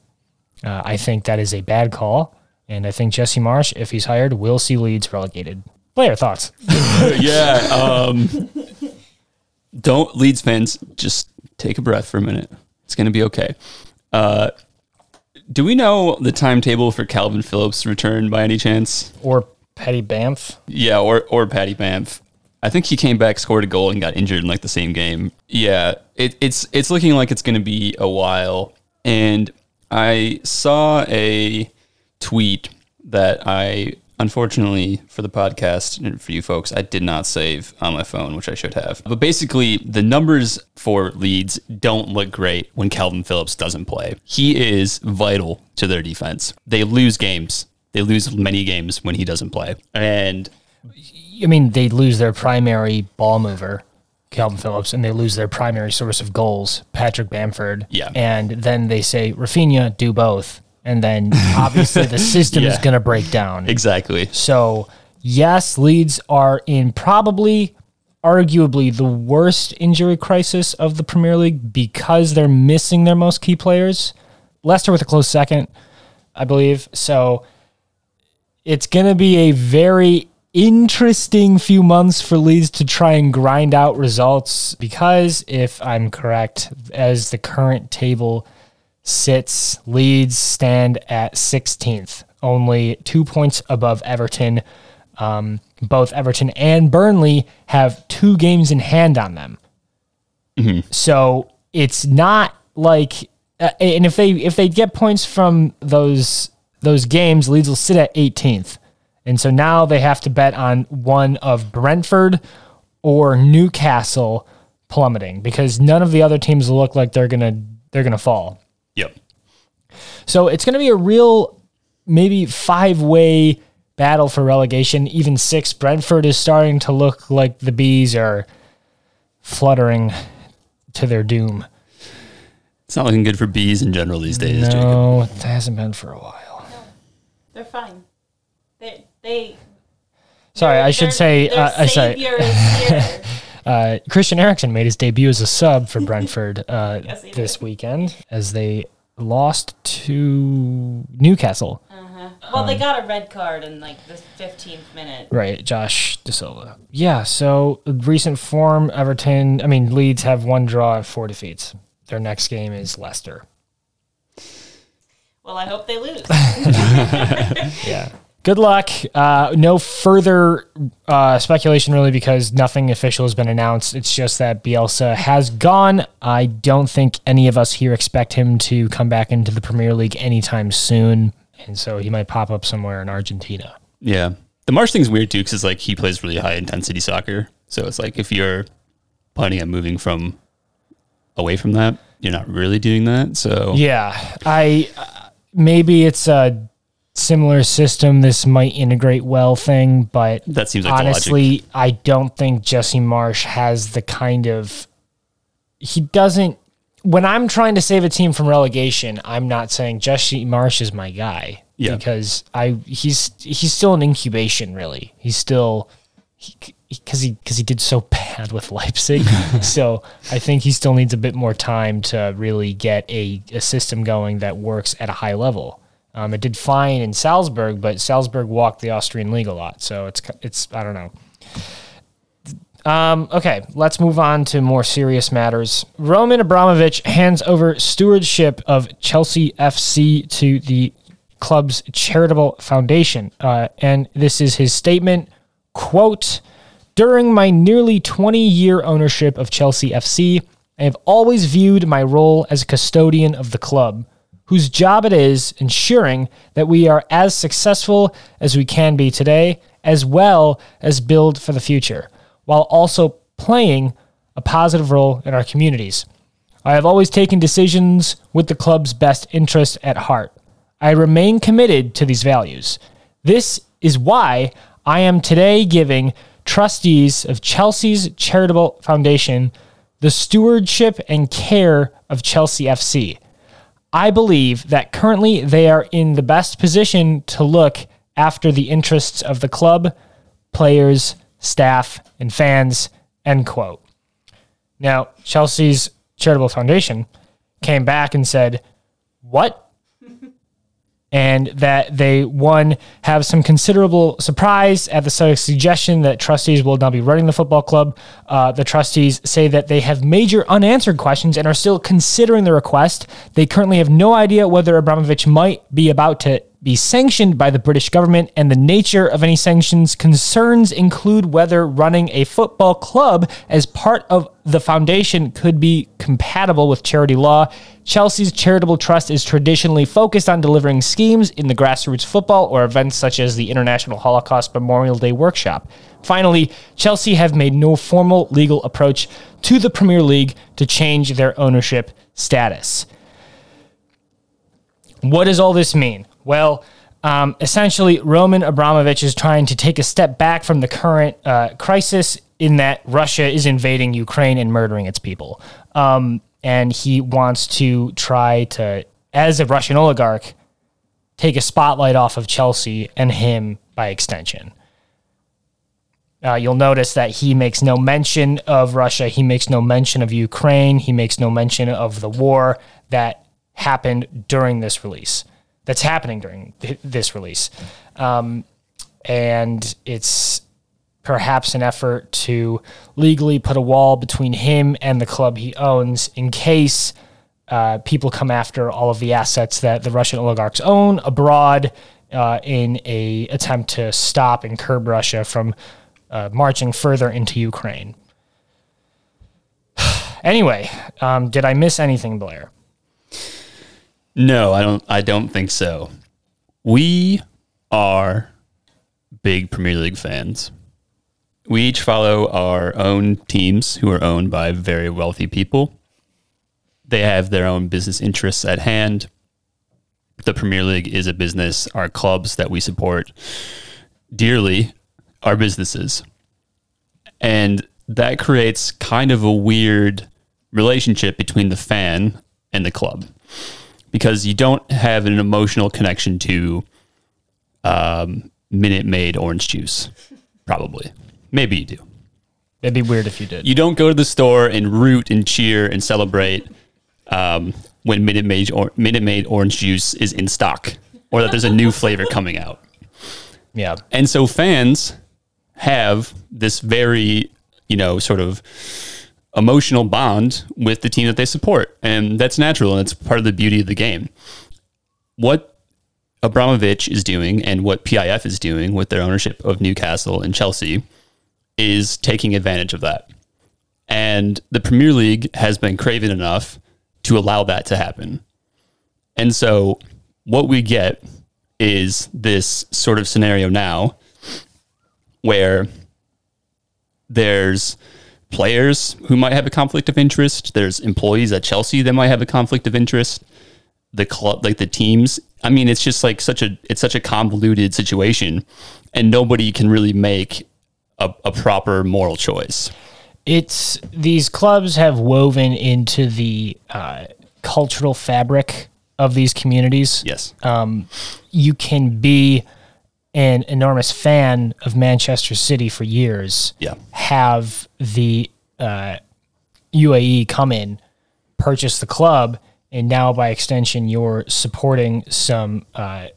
Uh, I think that is a bad call. And I think Jesse Marsh, if he's hired, will see Leeds relegated. Player thoughts. yeah. Um, don't Leeds fans just take a breath for a minute. It's going to be okay. Uh, do we know the timetable for Kalvin Phillips' return by any chance? Or Petty Banff. Yeah, or or Patty Banff. I think he came back, scored a goal, and got injured in like the same game. Yeah, it, it's it's looking like it's going to be a while. And I saw a tweet that I unfortunately for the podcast and for you folks, I did not save on my phone, which I should have. But basically, the numbers for Leeds don't look great when Kalvin Phillips doesn't play. He is vital to their defense. They lose games. They lose many games when he doesn't play. And I mean, they lose their primary ball mover, Kalvin Phillips, and they lose their primary source of goals, Patrick Bamford. Yeah. And then they say, Rafinha, do both. And then obviously the system is going to break down. exactly. So, yes, Leeds are in probably, arguably, the worst injury crisis of the Premier League because they're missing their most key players. Leicester with a close second, I believe. So, it's going to be a very interesting few months for Leeds to try and grind out results because, if I'm correct, as the current table sits, Leeds stand at 16th, only two points above Everton. Um, both Everton and Burnley have two games in hand on them. So it's not like, uh, and if they if they get points from those those games, Leeds will sit at 18th, and so now they have to bet on one of Brentford or Newcastle plummeting because none of the other teams look like they're gonna they're gonna fall. Yep. So it's going to be a real, maybe five way battle for relegation, even six. Brentford is starting to look like the bees are fluttering to their doom. It's not looking good for bees in general these days, Jacob. No, it hasn't been for a while. They're fine. They. Sorry, I should say. Their Uh, I sorry. is here. Uh, Christian Eriksen made his debut as a sub for Brentford uh, Yes, this did. weekend as they lost to Newcastle. well, Um, they got a red card in like the 15th minute. Right, Josh De Silva. Yeah, so recent form, Everton, I mean, Leeds have one draw and four defeats. Their next game is Leicester. Well, I hope they lose. Yeah. Good luck. Uh, no further uh, speculation, really, because nothing official has been announced. It's just that Bielsa has gone. I don't think any of us here expect him to come back into the Premier League anytime soon. And so he might pop up somewhere in Argentina. Yeah. The Marsh thing's weird too because it's like he plays really high intensity soccer. So it's like if you're planning on moving from away from that, you're not really doing that. So Yeah, I uh, maybe it's a similar system. This might integrate well thing, but That seems like honestly, I don't think Jesse Marsh has the kind of he doesn't. When I'm trying to save a team from relegation, I'm not saying Jesse Marsh is my guy Yeah. because I he's he's still in incubation. Really, he's still because he because he did so bad with Leipzig. so I think he still needs a bit more time to really get a, a system going that works at a high level. Um, it did fine in Salzburg, but Salzburg walked the Austrian league a lot, so it's it's I don't know. Um, okay, let's move on to more serious matters. Roman Abramovich hands over stewardship of Chelsea FC to the club's charitable foundation, uh, and this is his statement. Quote, during my nearly 20 year ownership of Chelsea FC, I have always viewed my role as a custodian of the club, whose job it is ensuring that we are as successful as we can be today, as well as build for the future, while also playing a positive role in our communities. I have always taken decisions with the club's best interest at heart. I remain committed to these values. This is why I am today giving trustees of Chelsea's Charitable Foundation the stewardship and care of Chelsea FC. I believe that currently they are in the best position to look after the interests of the club, players, staff, and fans. End quote. Now, Chelsea's Charitable Foundation came back and said, What? And that they one have some considerable surprise at the suggestion that trustees will now be running the football club. Uh, the trustees say that they have major unanswered questions and are still considering the request. They currently have no idea whether Abramovich might be about to be sanctioned by the British government, and the nature of any sanctions concerns include whether running a football club as part of the foundation could be compatible with charity law. Chelsea's charitable trust is traditionally focused on delivering schemes in the grassroots football or events such as the International Holocaust Memorial Day Workshop. Finally, Chelsea have made no formal legal approach to the Premier League to change their ownership status. What does all this mean? Well, um, essentially, Roman Abramovich is trying to take a step back from the current uh, crisis in that Russia is invading Ukraine and murdering its people. Um, and he wants to try to, as a Russian oligarch, take a spotlight off of Chelsea and him by extension. Uh, you'll notice that he makes no mention of Russia. He makes no mention of Ukraine. He makes no mention of the war that happened during this release. That's happening during th- this release. Um, and it's perhaps an effort to legally put a wall between him and the club he owns in case uh, people come after all of the assets that the Russian oligarchs own abroad uh, in a attempt to stop and curb Russia from uh, marching further into Ukraine. anyway, um, did I miss anything, Blair? No, I don't. I don't think so. We are big Premier League fans. We each follow our own teams who are owned by very wealthy people. They have their own business interests at hand. The Premier League is a business. Our clubs that we support dearly are businesses. And that creates kind of a weird relationship between the fan and the club because you don't have an emotional connection to um, Minute Maid orange juice. Probably. Maybe you do. It'd be weird if you did. You don't go to the store and root and cheer and celebrate um, when Minute Maid, or, Minute Maid orange juice is in stock or that there's a new flavor coming out. yeah. And so fans have this very, you know, sort of emotional bond with the team that they support. And that's natural and it's part of the beauty of the game. What Abramovich is doing and what PIF is doing with their ownership of Newcastle and Chelsea is taking advantage of that. And the Premier League has been craven enough to allow that to happen. And so what we get is this sort of scenario now where there's players who might have a conflict of interest, there's employees at Chelsea that might have a conflict of interest, the club like the teams. I mean, it's just like such a it's such a convoluted situation and nobody can really make a, a proper moral choice. it's these clubs have woven into the uh, cultural fabric of these communities. Yes. You can be an enormous fan of Manchester City for years. Yeah. Have the uh, UAE come in, purchase the club, and now by extension, you're supporting some uh,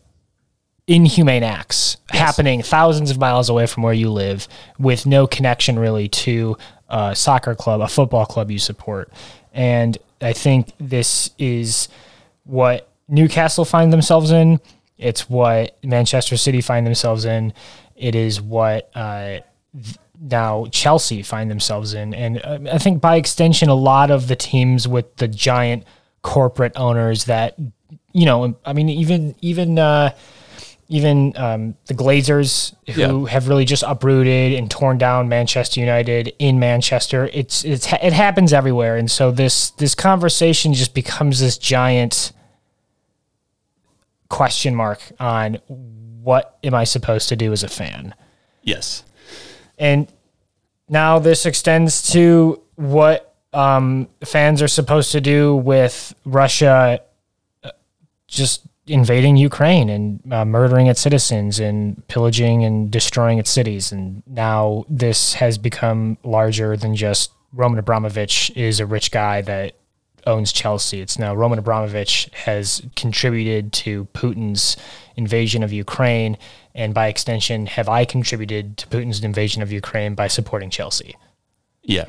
inhumane acts happening thousands of miles away from where you live with no connection really to a soccer club, a football club you support. And I think this is what Newcastle find themselves in. It's what Manchester City find themselves in. It is what uh, now Chelsea find themselves in. And uh, I think by extension, a lot of the teams with the giant corporate owners that, you know, I mean, even, even, uh, even um, the Glazers who Yeah. have really just uprooted and torn down Manchester United in Manchester. It's it's it happens everywhere, and so this this conversation just becomes this giant question mark on what am I supposed to do as a fan, Yes. and now this extends to what um, fans are supposed to do with Russia uh, just invading Ukraine and uh, murdering its citizens and pillaging and destroying its cities. And now this has become larger than just Roman Abramovich is a rich guy that owns Chelsea. It's now Roman Abramovich has contributed to Putin's invasion of Ukraine. And by extension, have I contributed to Putin's invasion of Ukraine by supporting Chelsea? Yeah,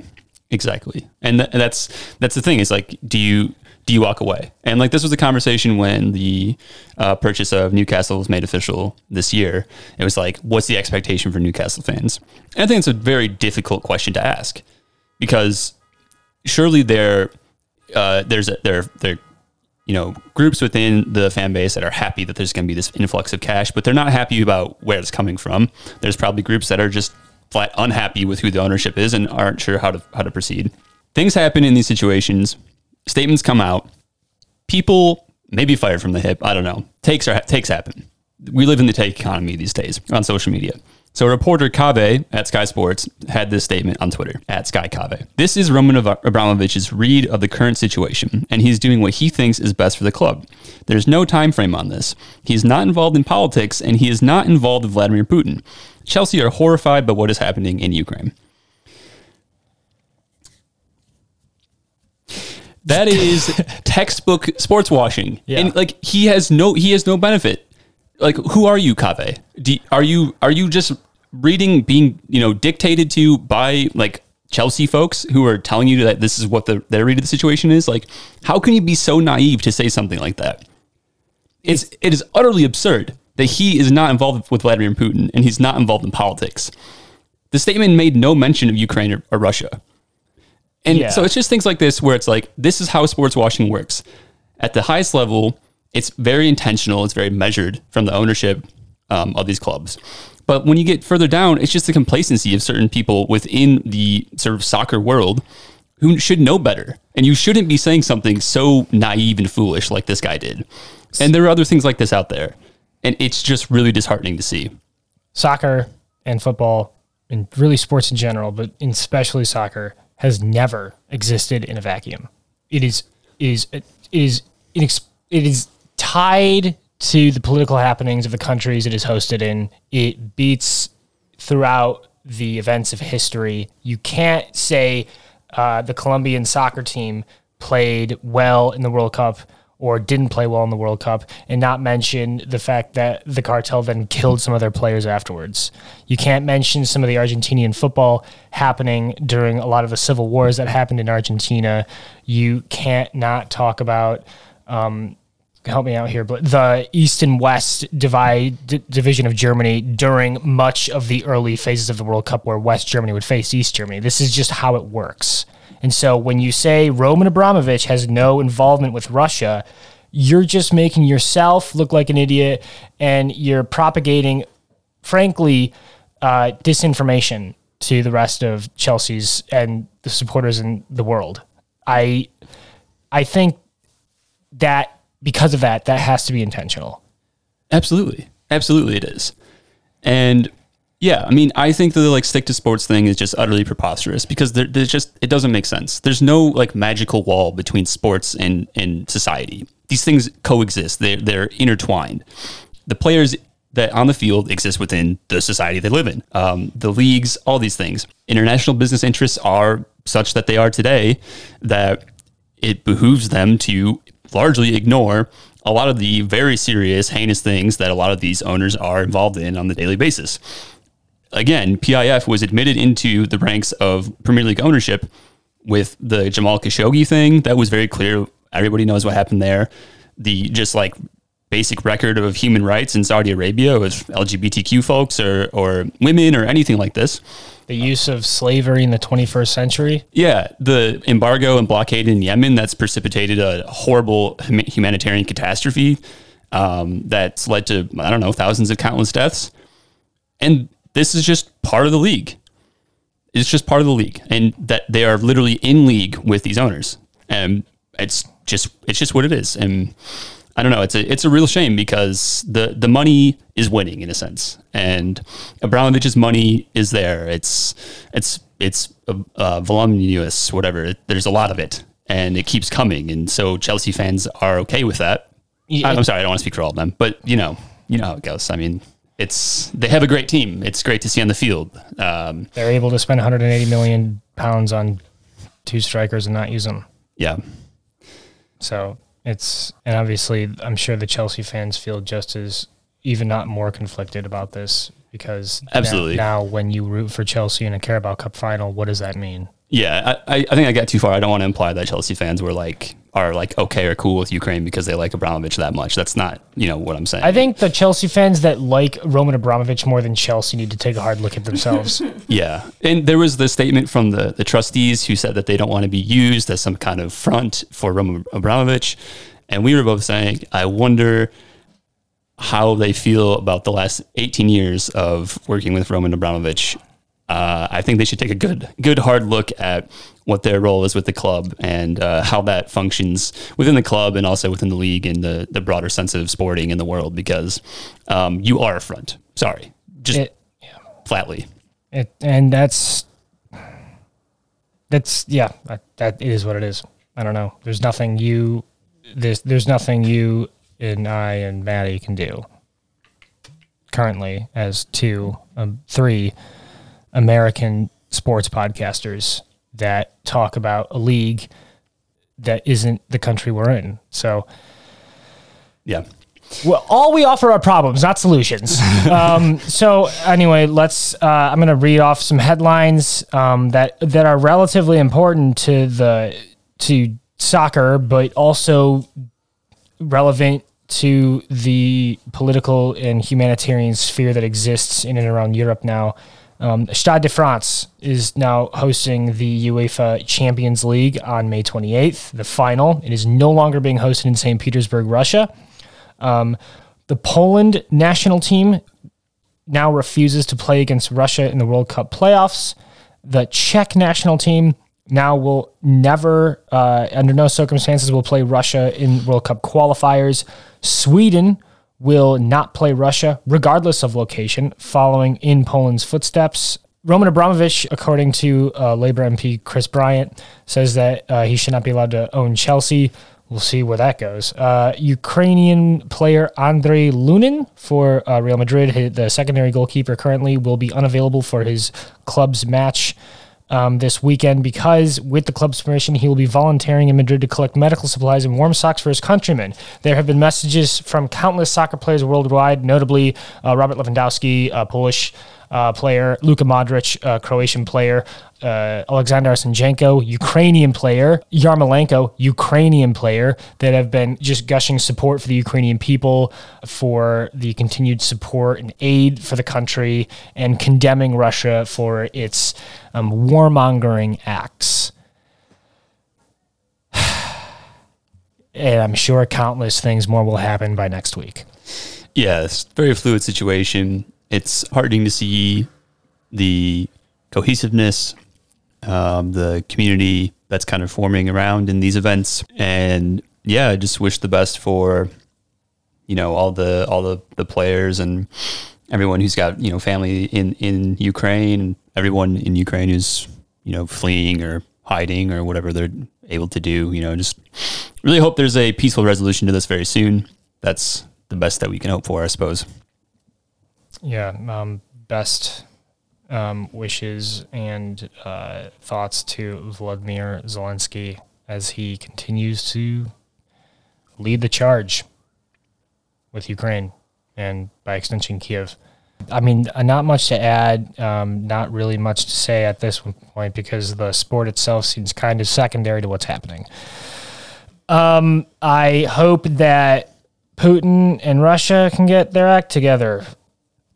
exactly. And, th- that's that's the thing. Is like, do you do you walk away? And like this was a conversation when the uh, purchase of Newcastle was made official this year. It was like, what's the expectation for Newcastle fans? And I think it's a very difficult question to ask because surely there uh, there's a, there there you know groups within the fan base that are happy that there's going to be this influx of cash, but they're not happy about where it's coming from. There's probably groups that are just flat unhappy with who the ownership is and aren't sure how to how to proceed. Things happen in these situations. Statements come out. People may be fired from the hip. I don't know. Takes are takes happen. We live in the take economy these days on social media. So reporter Kaveh at Sky Sports had this statement on Twitter at Sky Kaveh. This is Roman Abramovich's read of the current situation, and he's doing what he thinks is best for the club. There's no time frame on this. He's not involved in politics, and he is not involved with Vladimir Putin. Chelsea are horrified by what is happening in Ukraine. That is textbook sports washing. Yeah. And like he has no he has no benefit. Like who are you, Kaveh? Do, are you are you just reading being, you know, dictated to by like Chelsea folks who are telling you that this is what the, their read of the situation is? Like how can you be so naive to say something like that? It's it is utterly absurd that he is not involved with Vladimir Putin and he's not involved in politics. The statement made no mention of Ukraine or, or Russia. And Yeah. so it's just things like this where it's like, this is how sports washing works. At the highest level, it's very intentional, it's very measured from the ownership um, of these clubs. But when you get further down, it's just the complacency of certain people within the sort of soccer world who should know better. And you shouldn't be saying something so naive and foolish like this guy did. And there are other things like this out there. And it's just really disheartening to see. soccer and football and really sports in general, but especially soccer, has never existed in a vacuum. It is it is it is inex- it is tied to the political happenings of the countries it is hosted in. It beats throughout the events of history. You can't say uh, the Colombian soccer team played well in the World Cup or didn't play well in the World Cup and not mention the fact that the cartel then killed some of their players afterwards. You can't mention some of the Argentinian football happening during a lot of the civil wars that happened in Argentina. You can't not talk about um, help me out here, but the East and West divide d- division of Germany during much of the early phases of the World Cup, where West Germany would face East Germany. This is just how it works. And so, when you say Roman Abramovich has no involvement with Russia, you're just making yourself look like an idiot, and you're propagating, frankly, uh, disinformation to the rest of Chelsea's and the supporters in the world. I, I think that because of that, that has to be intentional. Absolutely. Absolutely it is. And yeah, I mean, I think the like stick to sports thing is just utterly preposterous because there, there's just it doesn't make sense. There's no like magical wall between sports and and society. These things coexist. They're they're intertwined. The players that on the field exist within the society they live in. Um, the leagues, all these things. International business interests are such that they are today that it behooves them to largely ignore a lot of the very serious, heinous things that a lot of these owners are involved in on the daily basis. Again, PIF was admitted into the ranks of Premier League ownership with the Jamal Khashoggi thing. That was very clear. Everybody knows what happened there. The just like basic record of human rights in Saudi Arabia with LGBTQ folks or, or women or anything like this. The use of slavery in the 21st century. Yeah, the embargo and blockade in Yemen that's precipitated a horrible humanitarian catastrophe um, that's led to I don't know thousands of countless deaths, and this is just part of the league. It's just part of the league, and that they are literally in league with these owners, and it's just it's just what it is, and. I don't know. It's a it's a real shame because the the money is winning in a sense, and Abramovich's money is there. It's it's it's uh, uh, voluminous, whatever. There's a lot of it, and it keeps coming, and so Chelsea fans are okay with that. Yeah. I'm sorry, I don't want to speak for all of them, but you know, you know how it goes. I mean, it's they have a great team. It's great to see on the field. Um, They're able to spend 180 million pounds on two strikers and not use them. yeah, So it's and obviously I'm sure the Chelsea fans feel just as even not more conflicted about this because now- Absolutely. now, when you root for Chelsea in a Carabao Cup final, what does that mean? Yeah. I, I think I got too far. I don't want to imply that Chelsea fans were like are like okay or cool with Ukraine because they like Abramovich that much. That's not you know what I'm saying. I think the Chelsea fans that like Roman Abramovich more than Chelsea need to take a hard look at themselves. Yeah. And there was the statement from the, the trustees who said that they don't want to be used as some kind of front for Roman Abramovich. And we were both saying, I wonder how they feel about the last 18 years of working with Roman Abramovich. Uh, I think they should take a good, good hard look at what their role is with the club and uh, how that functions within the club and also within the league and the, the broader sense of sporting in the world because um, you are a front. Sorry. Just it, flatly. it, and that's that's yeah, that, that is what it is. I don't know. There's nothing you there's there's nothing you and I and Maddie can do currently as two um, three American sports podcasters that talk about a league that isn't the country we're in. So Yeah. well, all we offer are problems, not solutions. um, so anyway, let's. Uh, I'm going to read off some headlines um, that that are relatively important to the to soccer, but also relevant to the political and humanitarian sphere that exists in and around Europe now. Um, Stade de France is now hosting the UEFA Champions League on May 28th, the final. It is no longer being hosted in St. Petersburg, Russia. Um, the Poland national team now refuses to play against Russia in the World Cup playoffs. The Czech national team now will never, uh, under no circumstances, will play Russia in World Cup qualifiers. Sweden will not play Russia, regardless of location, following in Poland's footsteps. Roman Abramovich, according to uh, Labor MP Chris Bryant, says that uh, he should not be allowed to own Chelsea. We'll see where that goes. Uh, Ukrainian player Andrei Lunin for uh, Real Madrid, the secondary goalkeeper, currently will be unavailable for his club's match um, this weekend because, with the club's permission, he will be volunteering in Madrid to collect medical supplies and warm socks for his countrymen. There have been messages from countless soccer players worldwide, notably uh, Robert Lewandowski, a Polish uh, player, Luka Modric, a Croatian player, uh, Alexander Zinchenko, Ukrainian player, Yarmolenko, Ukrainian player, that have been just gushing support for the Ukrainian people, for the continued support and aid for the country, and condemning Russia for its um, warmongering acts. and I'm sure countless things more will happen by next week. Yeah, it's a very fluid situation. It's heartening to see the cohesiveness, um, the community that's kind of forming around in these events. And yeah, I just wish the best for, you know, all the all the, the players and everyone who's got, you know, family in, in Ukraine everyone in Ukraine who's, you know, fleeing or hiding or whatever they're able to do. You know, just really hope there's a peaceful resolution to this very soon. That's the best that we can hope for, I suppose. Yeah, um, best um, wishes and uh, thoughts to Vladimir Zelensky as he continues to lead the charge with Ukraine and by extension Kiev. I mean, uh, not much to add, um, not really much to say at this point because the sport itself seems kind of secondary to what's happening. Um, I hope that Putin and Russia can get their act together.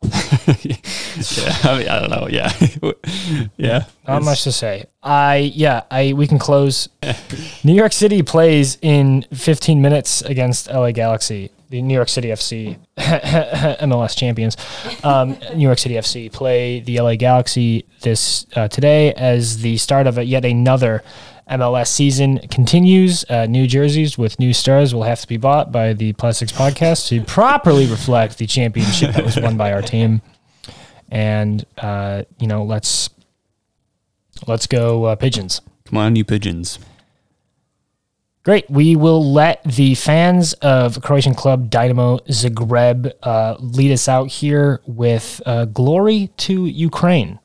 Yeah, I mean, I don't know. Yeah, yeah. Not much to say. I yeah, I we can close. New York City plays in 15 minutes against LA Galaxy. The New York City FC MLS champions. Um, New York City FC play the LA Galaxy this uh, today as the start of a, yet another MLS season continues. Uh, new jerseys with new stars will have to be bought by the Plastics Podcast to properly reflect the championship that was won by our team. And uh, you know, let's let's go uh, pigeons. Come on, you pigeons. Great. We will let the fans of Croatian club Dinamo Zagreb uh, lead us out here with uh, glory to Ukraine.